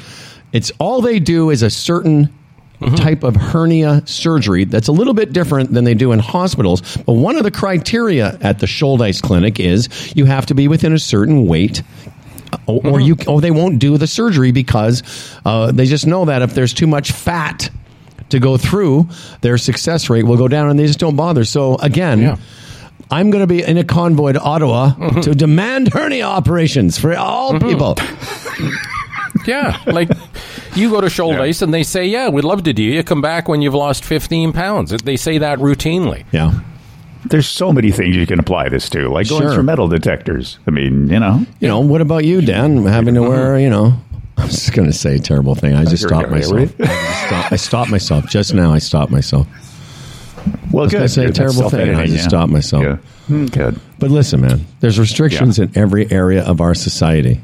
It's all they do is a certain type of hernia surgery that's a little bit different than they do in hospitals. But one of the criteria at the Shouldice Clinic is you have to be within a certain weight. Or, or you, or they won't do the surgery because uh, they just know that if there's too much fat to go through, their success rate will go down, and they just don't bother. So again, Yeah. I'm going to be in a convoy to Ottawa mm-hmm. to demand hernia operations for all mm-hmm. people. Yeah, like you go to Shouldice and they say, "Yeah, we'd love to do you. Come back when you've lost 15 pounds." They say that routinely. Yeah. There's so many things you can apply this to, like going Sure. through metal detectors. I mean, you know. You know, what about you, Dan? Having to wear, mm-hmm. you know, I was just going to say a terrible thing. I just Here stopped myself. right? I, just stopped, I stopped myself. Just now, I stopped myself. Well, was good. gonna say a terrible thing, and I self-editing, just stopped myself. Yeah. Hmm, Good. But listen, man, there's restrictions in every area of our society.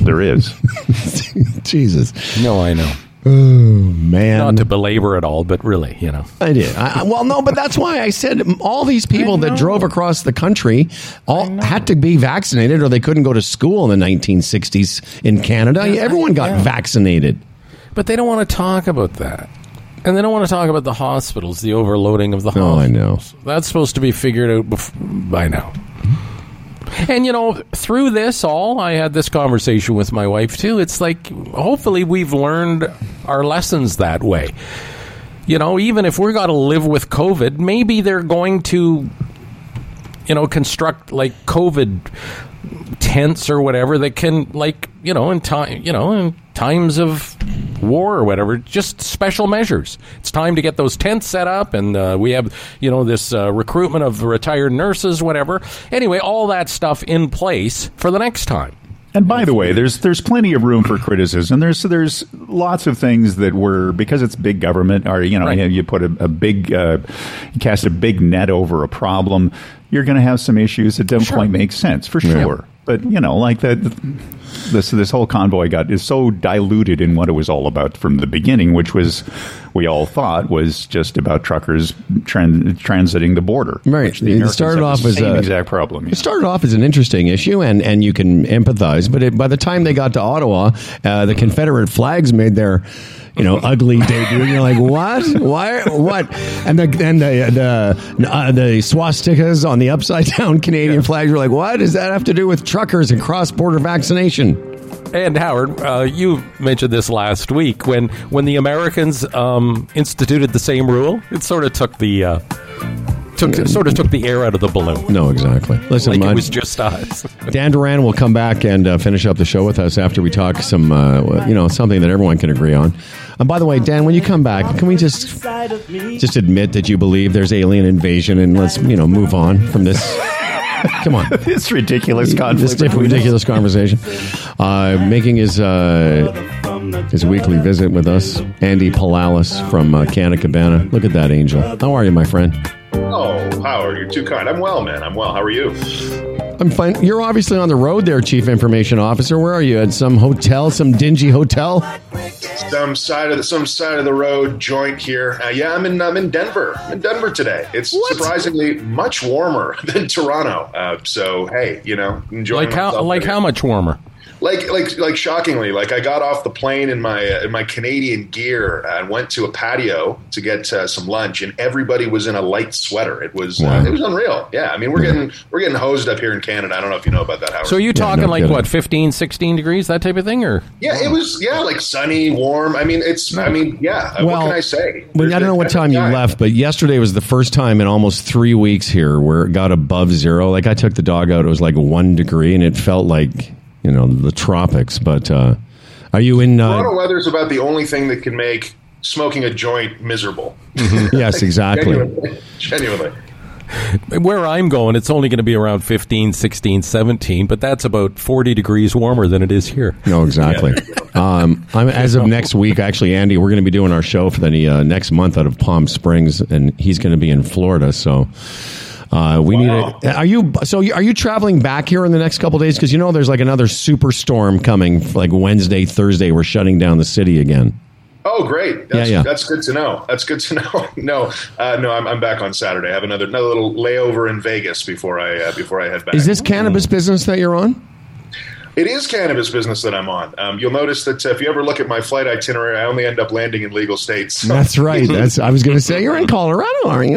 There is. Jesus. No, I know. Oh, man. Not to belabor it all, but really, you know. I did. I, I- well, no, but that's why I said all these people that drove across the country all had to be vaccinated, or they couldn't go to school in the 1960s in Canada. Everyone got vaccinated. But they don't want to talk about that. And they don't want to talk about the hospitals, the overloading of the Oh, I know. hospitals. That's supposed to be figured out bef- by now. And you know, through this all, I had this conversation with my wife too. It's like hopefully we've learned our lessons that way. You know, even if we're got to live with COVID, maybe they're going to you know, construct like COVID tents or whatever that can, like, you know, in time, you know, in times of war or whatever, just special measures. It's time to get those tents set up, and uh, we have, you know, this uh, recruitment of retired nurses, whatever. Anyway, all that stuff in place for the next time. And by the way, there's there's plenty of room for criticism. There's there's lots of things that were because it's big government, or you know, Right. you, put a, a big uh, you cast a big net over a problem. You're going to have some issues that don't quite make sense for sure. But you know, like that, this this whole convoy got is so diluted in what it was all about from the beginning, which was we all thought was just about truckers tran- transiting the border. Right. the It Americans started off the as a- exact problem. It started off as an interesting issue, and, and you can empathize. But it, by the time they got to Ottawa, uh, the Confederate flags made their you know ugly debut. And you're like, what? Why? What? And the and the the, uh, the swastikas on the upside down Canadian flags are like, what does that have to do with truckers and cross border vaccination? And Howard, uh, you mentioned this last week when when the Americans um, instituted the same rule. It sort of took the uh, took sort of took the air out of the balloon. No, exactly. Listen, like Mud, it was just us. Dan Duran will come back and uh, finish up the show with us after we talk some, uh, you know, something that everyone can agree on. And by the way, Dan, when you come back, can we just just admit that you believe there's alien invasion and let's you know move on from this? Come on, This ridiculous conflict. this ridiculous conversation. Uh, making his uh, his weekly visit with us, Andy Palalas from uh, Canna Cabana. Look at that angel. How are you, my friend? Oh, Howard, you're too kind. I'm well, man. I'm well. How are you? I'm fine. You're obviously on the road there, Chief Information Officer. Where are you? At some hotel, some dingy hotel? Some side of the some side of the road joint here. Uh, yeah, I'm in I'm in Denver. I'm in Denver today. It's surprisingly much warmer than Toronto. Uh, so hey, you know, enjoying like how like today. how much warmer? Like like like shockingly, like I got off the plane in my uh, in my Canadian gear and went to a patio to get uh, some lunch, and everybody was in a light sweater. It was Wow. uh, it was unreal. Yeah, I mean we're getting we're getting hosed up here in Canada. I don't know if you know about that, Howard. So are you talking no like kidding. what 15, 16 degrees, that type of thing, or Yeah, it was yeah, like sunny, warm. I mean, it's. I mean, yeah. uh, Well, what can I say? Well, I don't know what time you left, but yesterday was the first time in almost three weeks here where it got above zero. Like I took the dog out, it was like one degree, and it felt like you know the tropics. But uh, are you in? Uh, Toronto weather is about the only thing that can make smoking a joint miserable. yes, exactly. Genuinely. Genuinely. where I'm going, it's only going to be around 15, 16, 17, but that's about 40 degrees warmer than it is here. No, exactly. Um, I'm, as of next week, actually, Andy, we're going to be doing our show for the uh, next month out of Palm Springs, and he's going to be in Florida. So uh, we Wow. need. A, are you so? Are you traveling back here in the next couple days? Because you know there's like another superstorm coming, like Wednesday, Thursday. We're shutting down the city again. Oh, great. That's, Yeah, yeah. that's good to know. That's good to know. no, uh, no, I'm, I'm back on Saturday. I have another another little layover in Vegas before I uh, before I head back. Is this cannabis business that you're on? It is cannabis business that I'm on. Um, you'll notice that if you ever look at my flight itinerary, I only end up landing in legal states. So- That's right. That's I was going to say you're in Colorado, aren't you?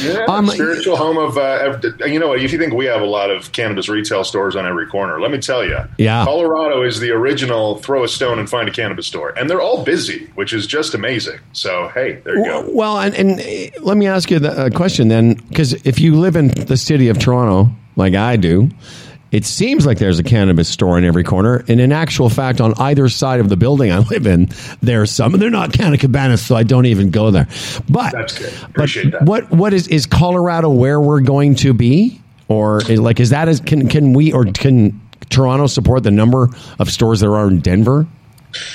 Yeah, Um, spiritual home of. Uh, you know what? If you think we have a lot of cannabis retail stores on every corner, let me tell you. Yeah. Colorado is the original throw a stone and find a cannabis store, and they're all busy, which is just amazing. So hey, there you go. Well, and, and uh, let me ask you a question then, because if you live in the city of Toronto, like I do, it seems like there's a cannabis store in every corner. And in actual fact, on either side of the building I live in, there's some. And they're not Canna Cabanas, so I don't even go there. But, That's good. but that. what what is is Colorado where we're going to be, or is, like is that as can can we or can Toronto support the number of stores there are in Denver?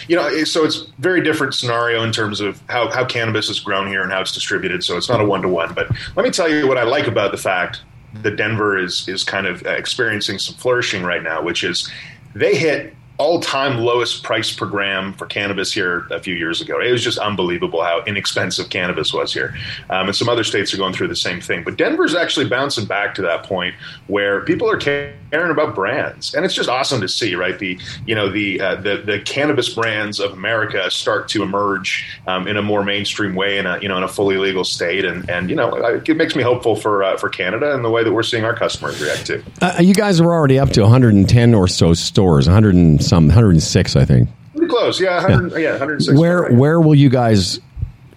You know, so it's very different scenario in terms of how, how cannabis is grown here and how it's distributed. So it's not a one to one. But let me tell you what I like about the fact that Denver is is kind of uh, experiencing some flourishing right now, which is they hit all time lowest price per gram for cannabis here a few years ago. It was just unbelievable how inexpensive cannabis was here. Um, and some other states are going through the same thing. But Denver's actually bouncing back to that point where people are caring about brands, and it's just awesome to see, right? The you know the uh, the the cannabis brands of America start to emerge um, in a more mainstream way in a you know in a fully legal state, and and you know it makes me hopeful for uh, for Canada and the way that we're seeing our customers react to. Uh, you guys are already up to 110 or so stores, 100 some, 106, I think. Pretty close, yeah, 100, yeah, 106. Where where will you guys?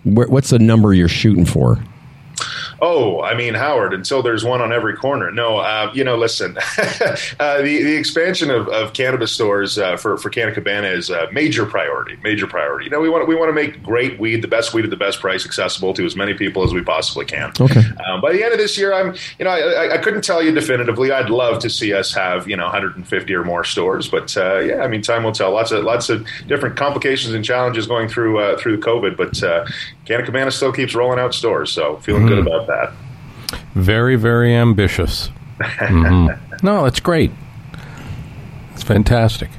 Where, what's the number you're shooting for? Oh, I mean, Howard, until there's one on every corner. No, uh, you know, listen, uh, the, the expansion of, of cannabis stores uh, for, for Canna Cabana is a major priority, major priority. You know, we want, we want to make great weed, the best weed at the best price, accessible to as many people as we possibly can. Okay. Um, by the end of this year, I'm, you know, I, I couldn't tell you definitively. I'd love to see us have, you know, 150 or more stores, but uh, yeah, I mean, time will tell. Lots of lots of different complications and challenges going through uh, through COVID, but uh, Canna Cabana still keeps rolling out stores, so feeling good about that. Very, very ambitious. Mhm. No, that's great. It's fantastic.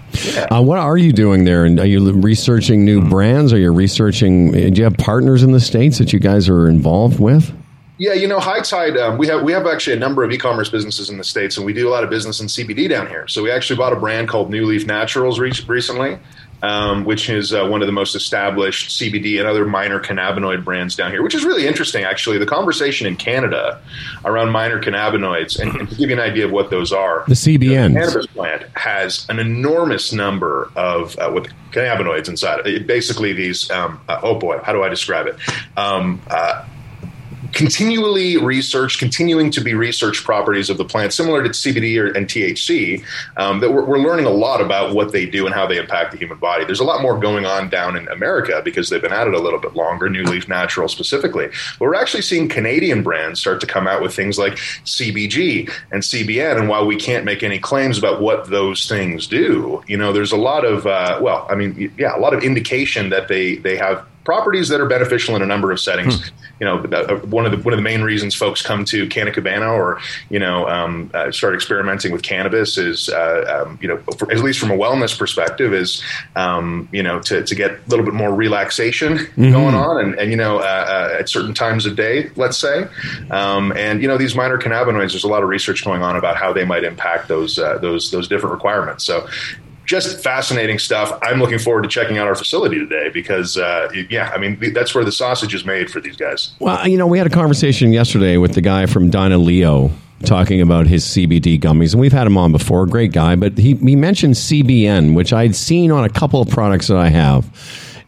Uh, what are you doing there? And are you researching new brands? Are you researching? Do you have partners in the states that you guys are involved with? Yeah, you know, High Tide. Um, we have we have actually a number of e-commerce businesses in the states, and we do a lot of business in CBD down here. So we actually bought a brand called NuLeaf Naturals re- recently, um, which is uh, one of the most established CBD and other minor cannabinoid brands down here. Which is really interesting, actually. The conversation in Canada around minor cannabinoids, and, and to give you an idea of what those are, The the cannabis plant has an enormous number of uh, what cannabinoids inside. It, basically, these. Um, uh, oh boy, how do I describe it? Um, uh, continually researched, continuing to be research properties of the plant, similar to CBD or, and THC, um, that we're, we're learning a lot about what they do and how they impact the human body. There's a lot more going on down in America because they've been at it a little bit longer, NuLeaf Natural specifically. But we're actually seeing Canadian brands start to come out with things like CBG and CBN. And while we can't make any claims about what those things do, you know, there's a lot of, uh, well, I mean, yeah, a lot of indication that they, they have properties that are beneficial in a number of settings. Hmm. You know, one of the one of the main reasons folks come to Canna Cabana or you know um, uh, start experimenting with cannabis is uh, um, you know for, at least from a wellness perspective is um, you know to, to get a little bit more relaxation mm-hmm. going on and, and you know uh, uh at certain times of day, let's say, um, and you know these minor cannabinoids. There's a lot of research going on about how they might impact those uh, those those different requirements. So just fascinating stuff. I'm looking forward to checking out our facility today because, uh, yeah, I mean, that's where the sausage is made for these guys. Well, you know, we had a conversation yesterday with the guy from Dynaleo talking about his CBD gummies, and we've had him on before. Great guy, but he, he mentioned CBN, which I'd seen on a couple of products that I have.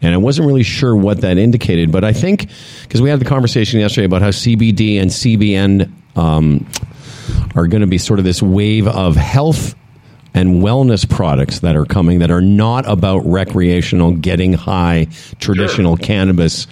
And I wasn't really sure what that indicated, but I think because we had the conversation yesterday about how CBD and CBN um, are going to be sort of this wave of health and wellness products that are coming that are not about recreational, getting high, traditional sure. cannabis.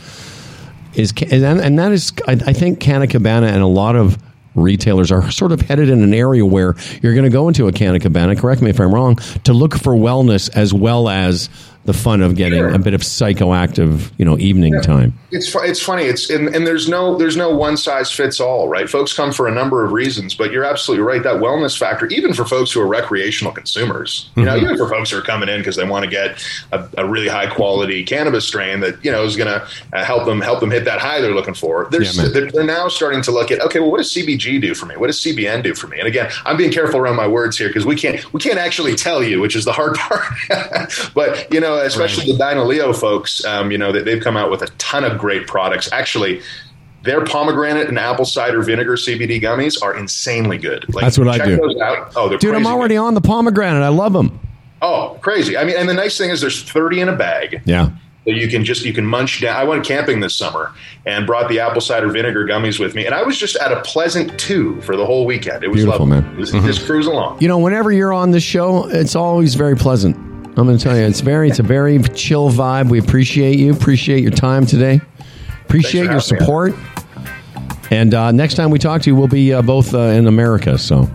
Is and that is, I think, Canna Cabana and a lot of retailers are sort of headed in an area where you're going to go into a Canna Cabana. Correct me if I'm wrong. To look for wellness as well as the fun of getting sure. a bit of psychoactive, you know, evening yeah. time. It's it's funny. It's and, and there's no there's no one size fits all, right? Folks come for a number of reasons, but you're absolutely right. That wellness factor, even for folks who are recreational consumers, you mm-hmm. know, even for folks who are coming in because they want to get a, a, really high quality cannabis strain that you know is going to uh, help them help them hit that high they're looking for. They're, yeah, they're, they're now starting to look at okay, well, what does CBG do for me? What does CBN do for me? And again, I'm being careful around my words here because we can't we can't actually tell you, which is the hard part. but you know especially right. the Dynaleo folks, um, you know, they, they've come out with a ton of great products. Actually, their pomegranate and apple cider vinegar CBD gummies are insanely good. Like, That's what I do. Oh, dude, I'm already good. on the pomegranate. I love them. Oh, crazy! I mean, and the nice thing is, there's 30 in a bag. Yeah. So you can just you can munch down. I went camping this summer and brought the apple cider vinegar gummies with me, and I was just at a pleasant two for the whole weekend. It was Beautiful, lovely. man. It was, mm-hmm. Just cruise along. You know, whenever you're on the show, it's always very pleasant. I'm going to tell you, it's very, it's a very chill vibe. We appreciate you. Appreciate your time today. Appreciate your support. And uh, next time we talk to you, we'll be uh, both uh, in America. So.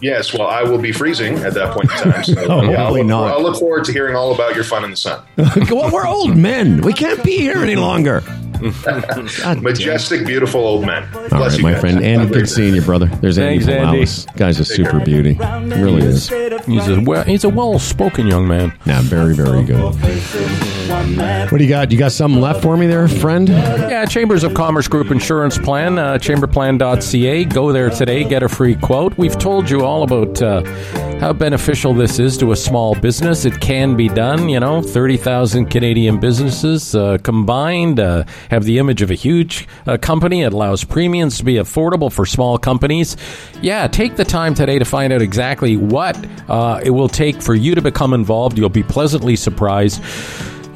Yes, well, I will be freezing at that point in time. So, oh, yeah, I'll, look, not. I'll look forward to hearing all about your fun in the sun. well, we're old men. We can't be here any longer. Majestic, beautiful old man. All Bless right, my guys. friend. Andy, good seeing you, brother. There's Andy Thanks, Andy. Guy's a Take super care. beauty. Really is. He's a well, he's a well-spoken young man. Yeah, very, very good. What do you got? You got something left for me there, friend? Yeah, Chambers of Commerce Group Insurance Plan, uh, chamberplan.ca. Go there today, get a free quote. We've told you all about uh, how beneficial this is to a small business. It can be done, you know, 30,000 Canadian businesses uh, combined uh, have the image of a huge uh, company. It allows premiums to be affordable for small companies. Yeah, take the time today to find out exactly what uh, it will take for you to become involved. You'll be pleasantly surprised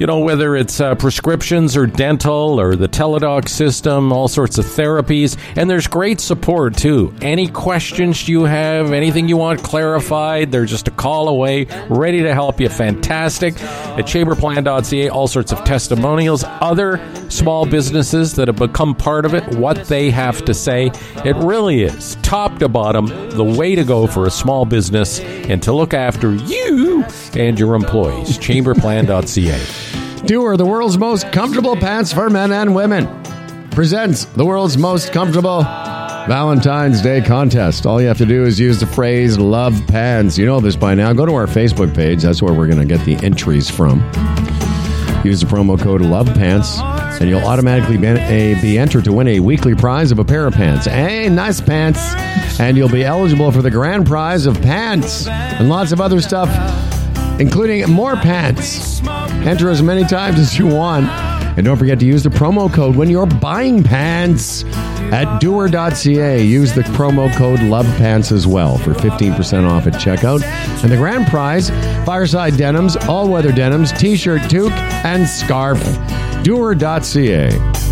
you know, whether it's uh, prescriptions or dental or the teledoc system, all sorts of therapies. And there's great support too. Any questions you have, anything you want clarified, they're just a call away, ready to help you. Fantastic. At chamberplan.ca, all sorts of testimonials, other small businesses that have become part of it, what they have to say. It really is, top to bottom, the way to go for a small business and to look after you and your employees. chamberplan.ca. Duer, the world's most comfortable pants for men and women, presents the world's most comfortable Valentine's Day contest. All you have to do is use the phrase love pants. You know this by now. Go to our Facebook page. That's where we're going to get the entries from. Use the promo code love pants and you'll automatically be, a, be entered to win a weekly prize of a pair of pants. Hey, nice pants. And you'll be eligible for the grand prize of pants and lots of other stuff, including more pants. Enter as many times as you want. And don't forget to use the promo code when you're buying pants at duer.ca. Use the promo code LOVEPANTS as well for 15% off at checkout. And the grand prize fireside denims, all weather denims, t shirt, toque, and scarf. Duer.ca.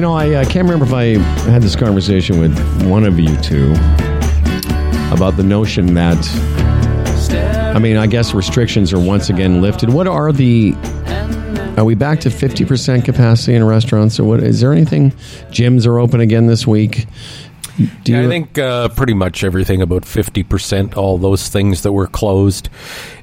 know, I can't remember if I had this conversation with one of you two about the notion that, I mean, I guess restrictions are once again lifted. What are the, are we back to 50% capacity in restaurants? Or what, is there anything, gyms are open again this week? Do you, I think uh, pretty much everything about 50%, all those things that were closed,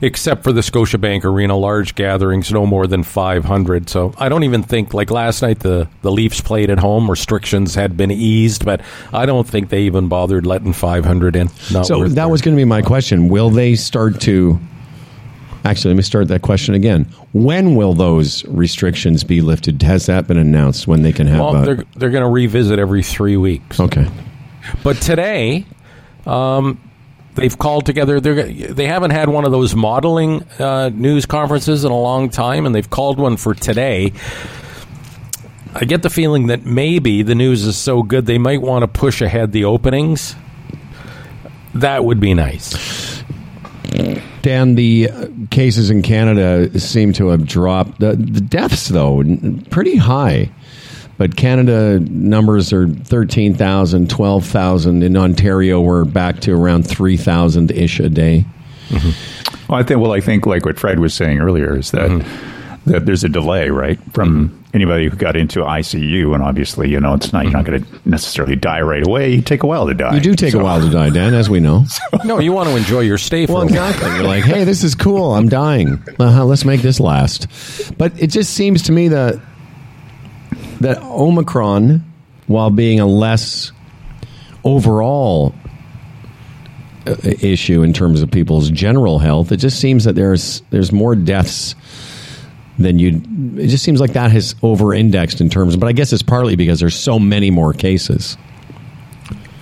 except for the Scotiabank Arena, large gatherings, no more than 500. So I don't even think, like last night, the, the Leafs played at home, restrictions had been eased, but I don't think they even bothered letting 500 in. Not so that their- was going to be my question. Will they start to, actually, let me start that question again. When will those restrictions be lifted? Has that been announced when they can have, Well, uh, they're, they're going to revisit every three weeks. okay. But today, um, they've called together. They're, haven't had one of those modeling uh, news conferences in a long time, and they've called one for today. I get the feeling that maybe the news is so good they might want to push ahead the openings. That would be nice. Dan, the uh, cases in Canada seem to have dropped. The, the deaths, though, pretty high. But Canada numbers are 13,000, 12,000. In Ontario, we're back to around 3,000 ish a day. Well, I think. Well, I think like what Fred was saying earlier is that Mm-hmm. that there's a delay, right, from anybody who got into ICU, and obviously, you know, it's not you're not going to necessarily die right away. You take a while to die. Mm-hmm. You do take So- a while to die, Dan, as we know. No, you want to enjoy your stay for Well, a while. exactly. You're like, hey, this is cool. I'm dying. Uh-huh, let's make this last. But it just seems to me that that Omicron, while being a less overall uh, issue in terms of people's general health, it just seems that there's there's more deaths than you. It just seems like that has over-indexed in terms. But I guess it's partly because there's so many more cases.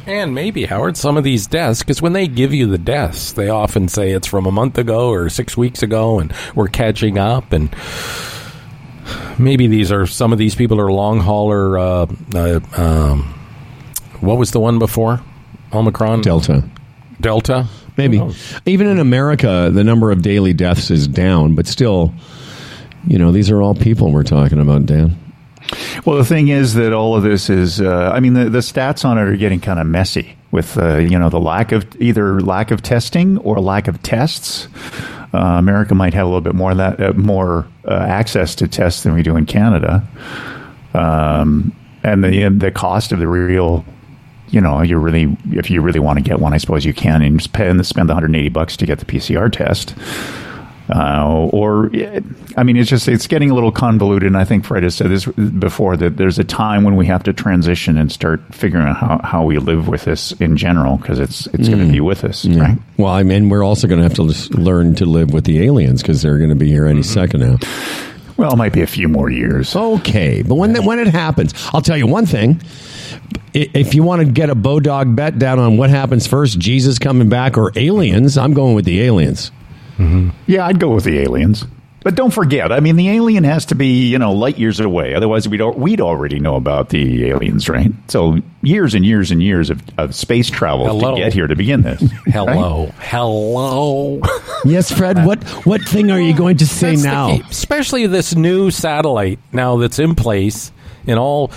And maybe, Howard, some of these deaths, because when they give you the deaths, they often say it's from a month ago or six weeks ago, and we're catching up. And maybe these are some of these people are long hauler. Uh, uh, um, what was the one before Omicron? Delta. Delta. Maybe. Even in America, the number of daily deaths is down, but still, you know, these are all people we're talking about, Dan. Well, the thing is that all of this is, uh, I mean, the, the stats on it are getting kind of messy with, uh, you know, the lack of either lack of testing or lack of tests. Uh, America might have a little bit more that, uh, more uh, access to tests than we do in Canada, um, and the the cost of the real, you know, you really if you really want to get one, I suppose you can and spend spend the 180 bucks to get the PCR test. Uh, or, I mean, it's just it's getting a little convoluted. And I think Fred has said this before that there's a time when we have to transition and start figuring out how, how we live with this in general because it's it's going to be with us, right? Well, I mean, we're also going to have to learn to live with the aliens because they're going to be here any second now. Well, it might be a few more years. Okay, but when when it happens, I'll tell you one thing. If you want to get a Bodog bet down on what happens first, Jesus coming back or aliens, I'm going with the aliens. Mm-hmm. Yeah, I'd go with the aliens. But don't forget, I mean, the alien has to be, you know, light years away. Otherwise, we'd, al- we'd already know about the aliens, right? So years and years and years of, of space travel Hello. to get here to begin this. Hello, hello. Yes, Fred. What what thing are you going to say That's now? key. especially this new satellite now that's in place and all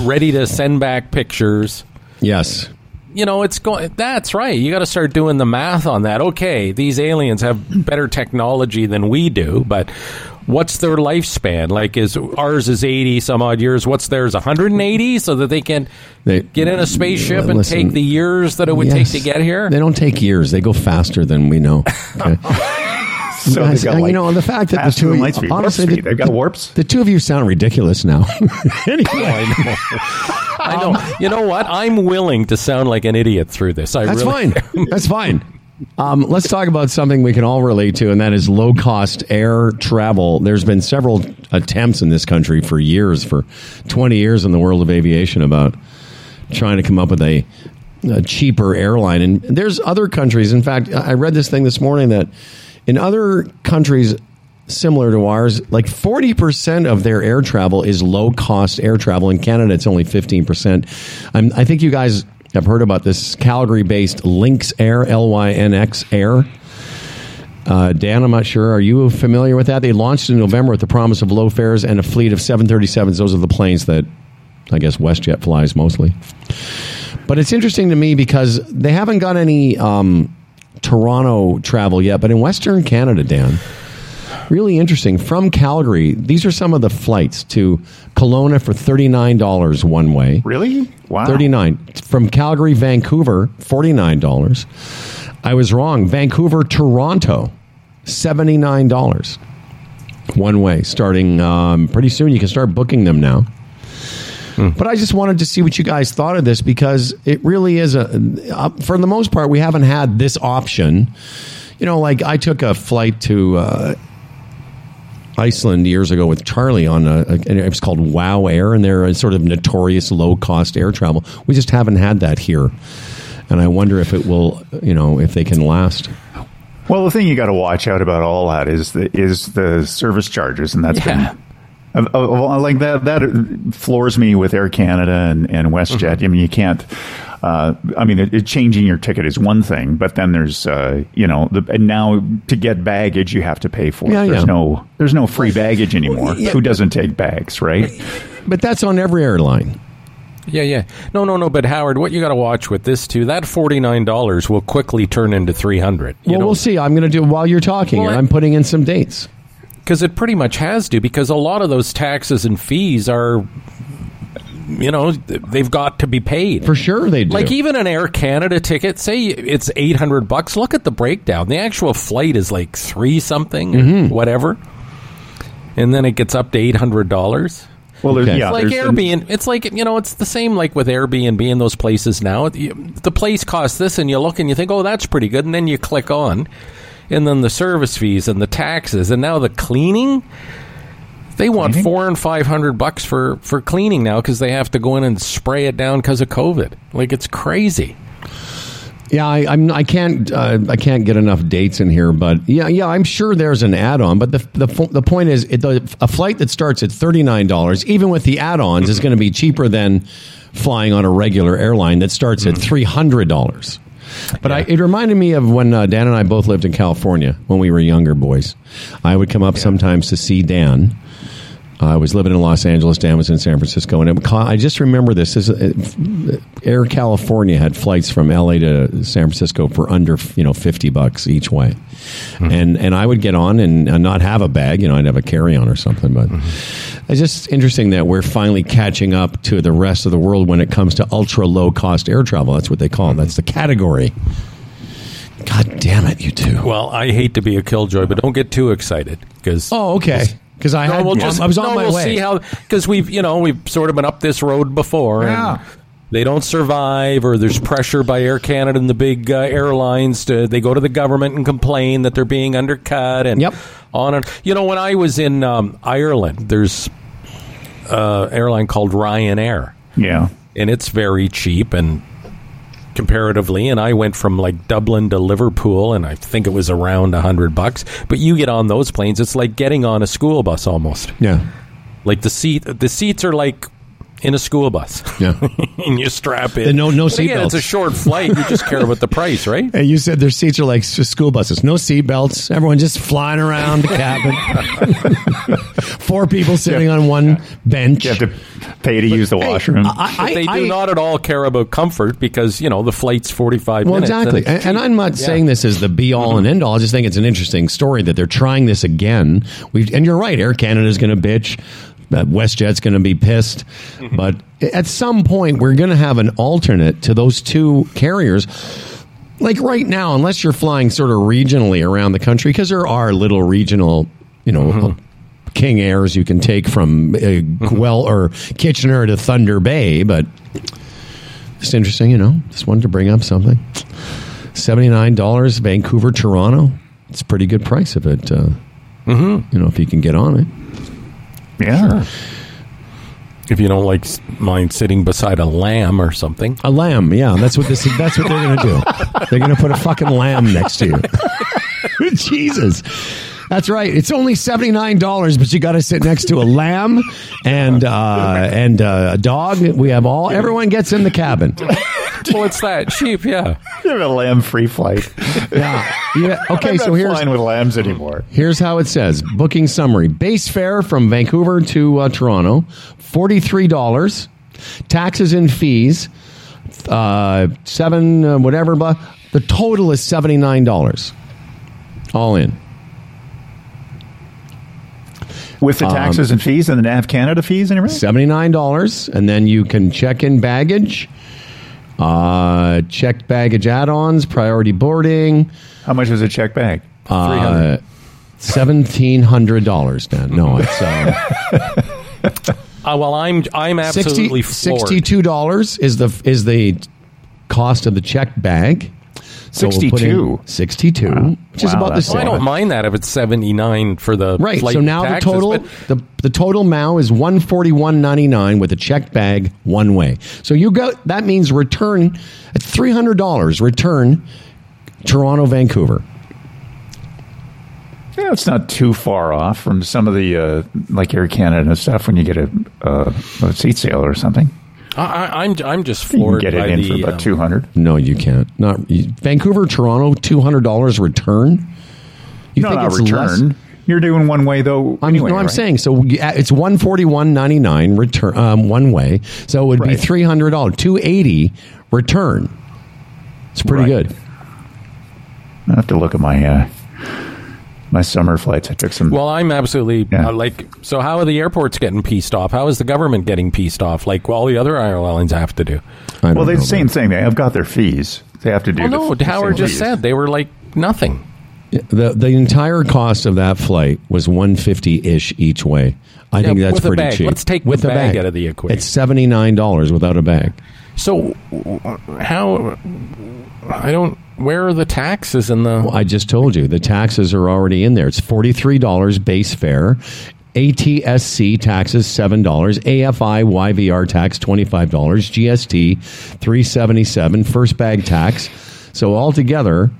ready to send back pictures. Yes. You know, it's going. That's right. You got to start doing the math on that. Okay, these aliens have better technology than we do, but what's their lifespan? Like, is ours is eighty some odd years? What's theirs? One hundred and eighty, so that they can They- get in a spaceship and Listen, take the years that it would Yes. take to get here. They don't take years. They go faster than we know. Okay. So Guys, got, like, you know, the fact that the two of you, speed. honestly, Warp the, they've got warps. the two of you sound ridiculous now. anyway, I know. You know what? I'm willing to sound like an idiot through this. I that's really fine. That's fine. Um, let's talk about something we can all relate to, and that is low cost air travel. There's been several attempts in this country for years, for 20 years in the world of aviation, about trying to come up with a, a cheaper airline. And there's other countries. In fact, I read this thing this morning that in other countries similar to ours, like 40% of their air travel is low cost air travel. In Canada, it's only 15%. I'm, I think you guys have heard about this Calgary based Lynx Air, L Y N X Air. Uh, Dan, I'm not sure. Are you familiar with that? They launched in November with the promise of low fares and a fleet of 737s. Those are the planes that I guess WestJet flies mostly. But it's interesting to me because they haven't got any um, Toronto travel yet. But in Western Canada, Dan, really interesting. From Calgary, these are some of the flights to Kelowna for thirty nine dollars one way. Really? Wow. Thirty nine from Calgary, Vancouver, forty nine dollars. I was wrong. Vancouver, Toronto, seventy nine dollars one way. Starting um, pretty soon, you can start booking them now. But I just wanted to see what you guys thought of this because it really is a. Uh, for the most part, we haven't had this option. You know, like I took a flight to uh, Iceland years ago with Charlie on a, a and it was called Wow Air, and they're a sort of notorious low cost air travel. We just haven't had that here, and I wonder if it will. You know, if they can last. Well, the thing you got to watch out about all that is the is the service charges, and that's Yeah. been. Like that, that floors me with Air Canada and, and WestJet. I mean, you can't. Uh, I mean, it, it, changing your ticket is one thing, but then there's, uh, you know, the, and now to get baggage, you have to pay for. Yeah, it. There's yeah. no, there's no free baggage anymore. yeah. Who doesn't take bags, right? But that's on every airline. Yeah, yeah. No, no, no. But Howard, what you got to watch with this too? That forty nine dollars will quickly turn into three hundred. Well, we'll see. I'm going to do while you're talking. Well, here, I'm putting in some dates. Because it pretty much has to. Because a lot of those taxes and fees are, you know, they've got to be paid. For sure, they do. Like even an Air Canada ticket, say it's eight hundred bucks. Look at the breakdown. The actual flight is like three something, Mm-hmm. whatever, and then it gets up to eight hundred dollars. Well, there's, Okay. yeah, It's like there's Airbnb. It's like you know, it's the same like with Airbnb in those places now. The place costs this, and you look and you think, oh, that's pretty good, and then you click on, and then the service fees and the taxes, and now the cleaning. They want four and five hundred bucks for for cleaning now because they have to go in and spray it down because of COVID. Like it's crazy. Yeah, I, I'm. I can't. Uh, I can't get enough dates in here, but yeah, yeah. I'm sure there's an add-on, but the the, the point is, it, the, a flight that starts at thirty nine dollars, even with the add-ons, is going to be cheaper than flying on a regular airline that starts at three hundred dollars. But I, it reminded me of when uh, Dan and I both lived in California when we were younger boys. I would come up sometimes to see Dan. I was living in Los Angeles. Dan was in San Francisco, and it, I just remember this. this is, uh, Air California had flights from L.A. to San Francisco for under you know fifty bucks each way, mm-hmm. and and I would get on and, and not have a bag. You know, I'd have a carry on or something. But mm-hmm. it's just interesting that we're finally catching up to the rest of the world when it comes to ultra low cost air travel. That's what they call it. Mm-hmm. That's the category. God damn it, you two. Well, I hate to be a killjoy, but don't get too excited because Oh, okay. Because I No, had, we'll just, I was on no, my we'll way. see how because we've you know we've sort of been up this road before. Yeah. And they don't survive, or there's pressure by Air Canada and the big uh, airlines to they go to the government and complain that they're being undercut and Yep. on and you know when I was in um, Ireland, there's uh, airline called Ryanair yeah. and it's very cheap and comparatively and I went from like Dublin to Liverpool and I think it was around a hundred bucks but you get on those planes it's like getting on a school bus almost yeah. like the seat the seats are like in a school bus Yeah. and you strap in And no- no But again, seatbelts. it's a short flight you just care about the price right Hey, you said their seats are like school buses. No seat belts. Everyone just flying around the cabin. Four people sitting on one bench. You have to pay to use the washroom. I, but they do I- not at all care about comfort because you know the flight's 45 Well, minutes exactly. and, And, and I'm not cheap. saying this is the be all and end all. I just think it's an interesting story that they're trying this again. We've, and you're right. Air Canada's going to bitch. Uh, WestJet's going to be pissed. But at some point, we're going to have an alternate to those two carriers. Like right now, unless you're flying sort of regionally around the country, because there are little regional, you know, King Airs you can take from uh, Guelph or Kitchener to Thunder Bay, but it's interesting, you know. Just wanted to bring up something. Seventy nine dollars, Vancouver, Toronto. It's a pretty good price if it, uh, you know, if you can get on it. Yeah. if you don't like s- mind sitting beside a lamb or something A lamb, yeah. That's what this. That's what they're going to do. They're going to put a fucking lamb next to you. Jesus. That's right. It's only seventy nine dollars, but you got to sit next to a lamb and uh, and uh, a dog. We have all. Everyone gets in the cabin. well it's that cheap yeah You have a lamb free flight. Yeah. yeah. Okay. I'm So not here's flying with lambs anymore. Here's how it says Booking summary Base fare from Vancouver to uh, Toronto, $43. taxes and fees, uh, seven uh, whatever. Blah, the total is seventy nine dollars, all in. With the Um, taxes and fees and the NAV Canada fees and everything? Seventy nine dollars, and then you can check in baggage, uh, checked baggage add ons, priority boarding. How much is a check bag? Uh, Seventeen hundred dollars, Dan. No, it's uh, Uh, well, I'm I'm absolutely floored. sixty-two dollars is the is the cost of the check bag. So we'll put in 62? Sixty-two, which is about the same. Well, I don't mind that if it's seventy nine for the Right. flight So now taxes, the total but- the the total now is one forty one ninety nine with a check bag one way. So you go that means return at three hundred dollars return Toronto Vancouver. Yeah, it's not too far off from some of the uh, like Air Canada and stuff when you get a, uh, a seat sale or something. I, I, I'm I'm just You can floored get by it in the for about um, two hundred. No, you can't. Not you- Vancouver Toronto two hundred dollars return. You No, not less- return. You're doing one way though. I'm, anyway, no, I'm right? saying so. uh, It's one forty one ninety nine return um, one way, so it would be three hundred dollars, two eighty return. It's pretty Right. good. I have to look at my uh, my summer flights. I took some. Well, I'm absolutely Yeah. uh, like. So, how are the airports getting pieced off? How is the government getting pieced off? Like all the other airlines have to do. Well, they're the same thing. They have got their fees. They have to do. Oh the no, f- the Howard same just fees. said they were like nothing. The the entire cost of that flight was one fifty ish each way. I Yeah, think that's pretty bag. cheap. Let's take the with a bag out of the equation. It's seventy nine dollars without a bag. So, how? I don't. Where are the taxes in the? Well, I just told you the taxes are already in there. It's forty three dollars base fare. ATSC taxes seven dollars. AFI YVR tax twenty five dollars. GST three seventy seven. First bag tax. So altogether,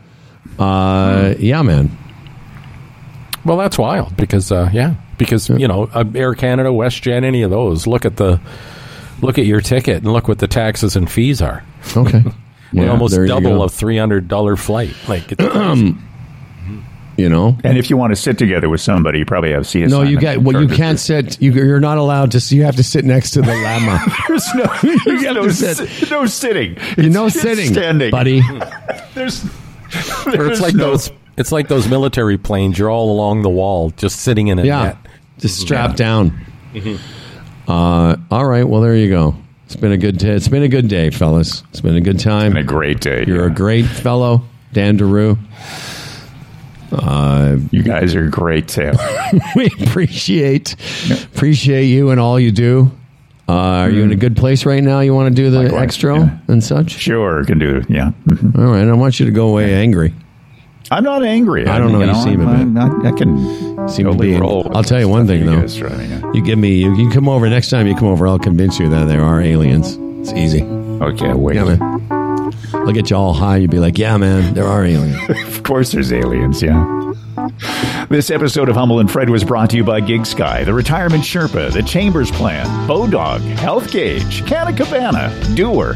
uh, yeah, man. Well, that's wild because uh, yeah, because you know uh, Air Canada, WestJet, any of those. Look at the look at your ticket and look what the taxes and fees are. Okay. They Yeah, almost double go. a three hundred dollar flight. Like it's You know. And if you want to sit together with somebody, you probably have seat. No, you assignment get. Well, you can't sit. You, you're not allowed to. You have to sit next to the llama. There's no, there's have no, to sit. si- no sitting. You know, It's- it's sitting, standing, buddy. There's, or there's it's like no, those. It's like those military planes. You're all along the wall, just sitting in a Yeah, net. just strap down. Uh, all right. Well, there you go. It's been a good. T- it's been a good day, fellas. It's been a good time. been a great day. You're yeah. a great fellow, Dan Daru. Uh, You guys are great too. we appreciate appreciate you and all you do. Uh, are you in a good place right now? You want to do the Likewise, extra yeah. and such? sure, can do. Yeah. Mhm. All right. I want you to go away angry. I'm not angry. I don't know, you seem a I'm- bit. I'm- I, can Seem to be. I'll tell you one thing though. yeah. You give me. You, you come over next time. You come over. I'll convince you that there are aliens. It's easy. Okay, wait. Yeah, man. I'll get you all high. You'd be like, "Yeah, man, there are aliens." Of course, there's aliens. Yeah. This episode of Humble and Fred was brought to you by GigSky, the Retirement Sherpa, the Chambers Plan, Bodog, Health Gauge, Canna Cabana, Duer,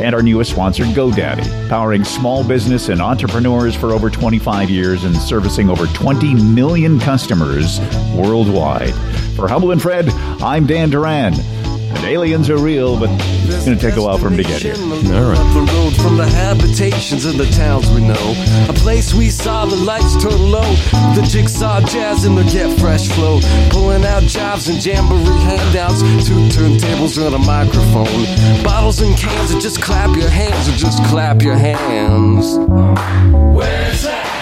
and our newest sponsor, GoDaddy, powering small business and entrepreneurs for over 25 years and servicing over 20 million customers worldwide. For Humble and Fred, I'm Dan Duran. And aliens are real, but it's going to take a while for them to get here. All right. The road from the habitations of the towns we know. A place we saw the lights turn low. The jigsaw jazz and the get fresh flow. Pulling out jobs and jamboree handouts. Two turntables and a microphone. Bottles and cans and just clap your hands or just clap your hands. Where's that?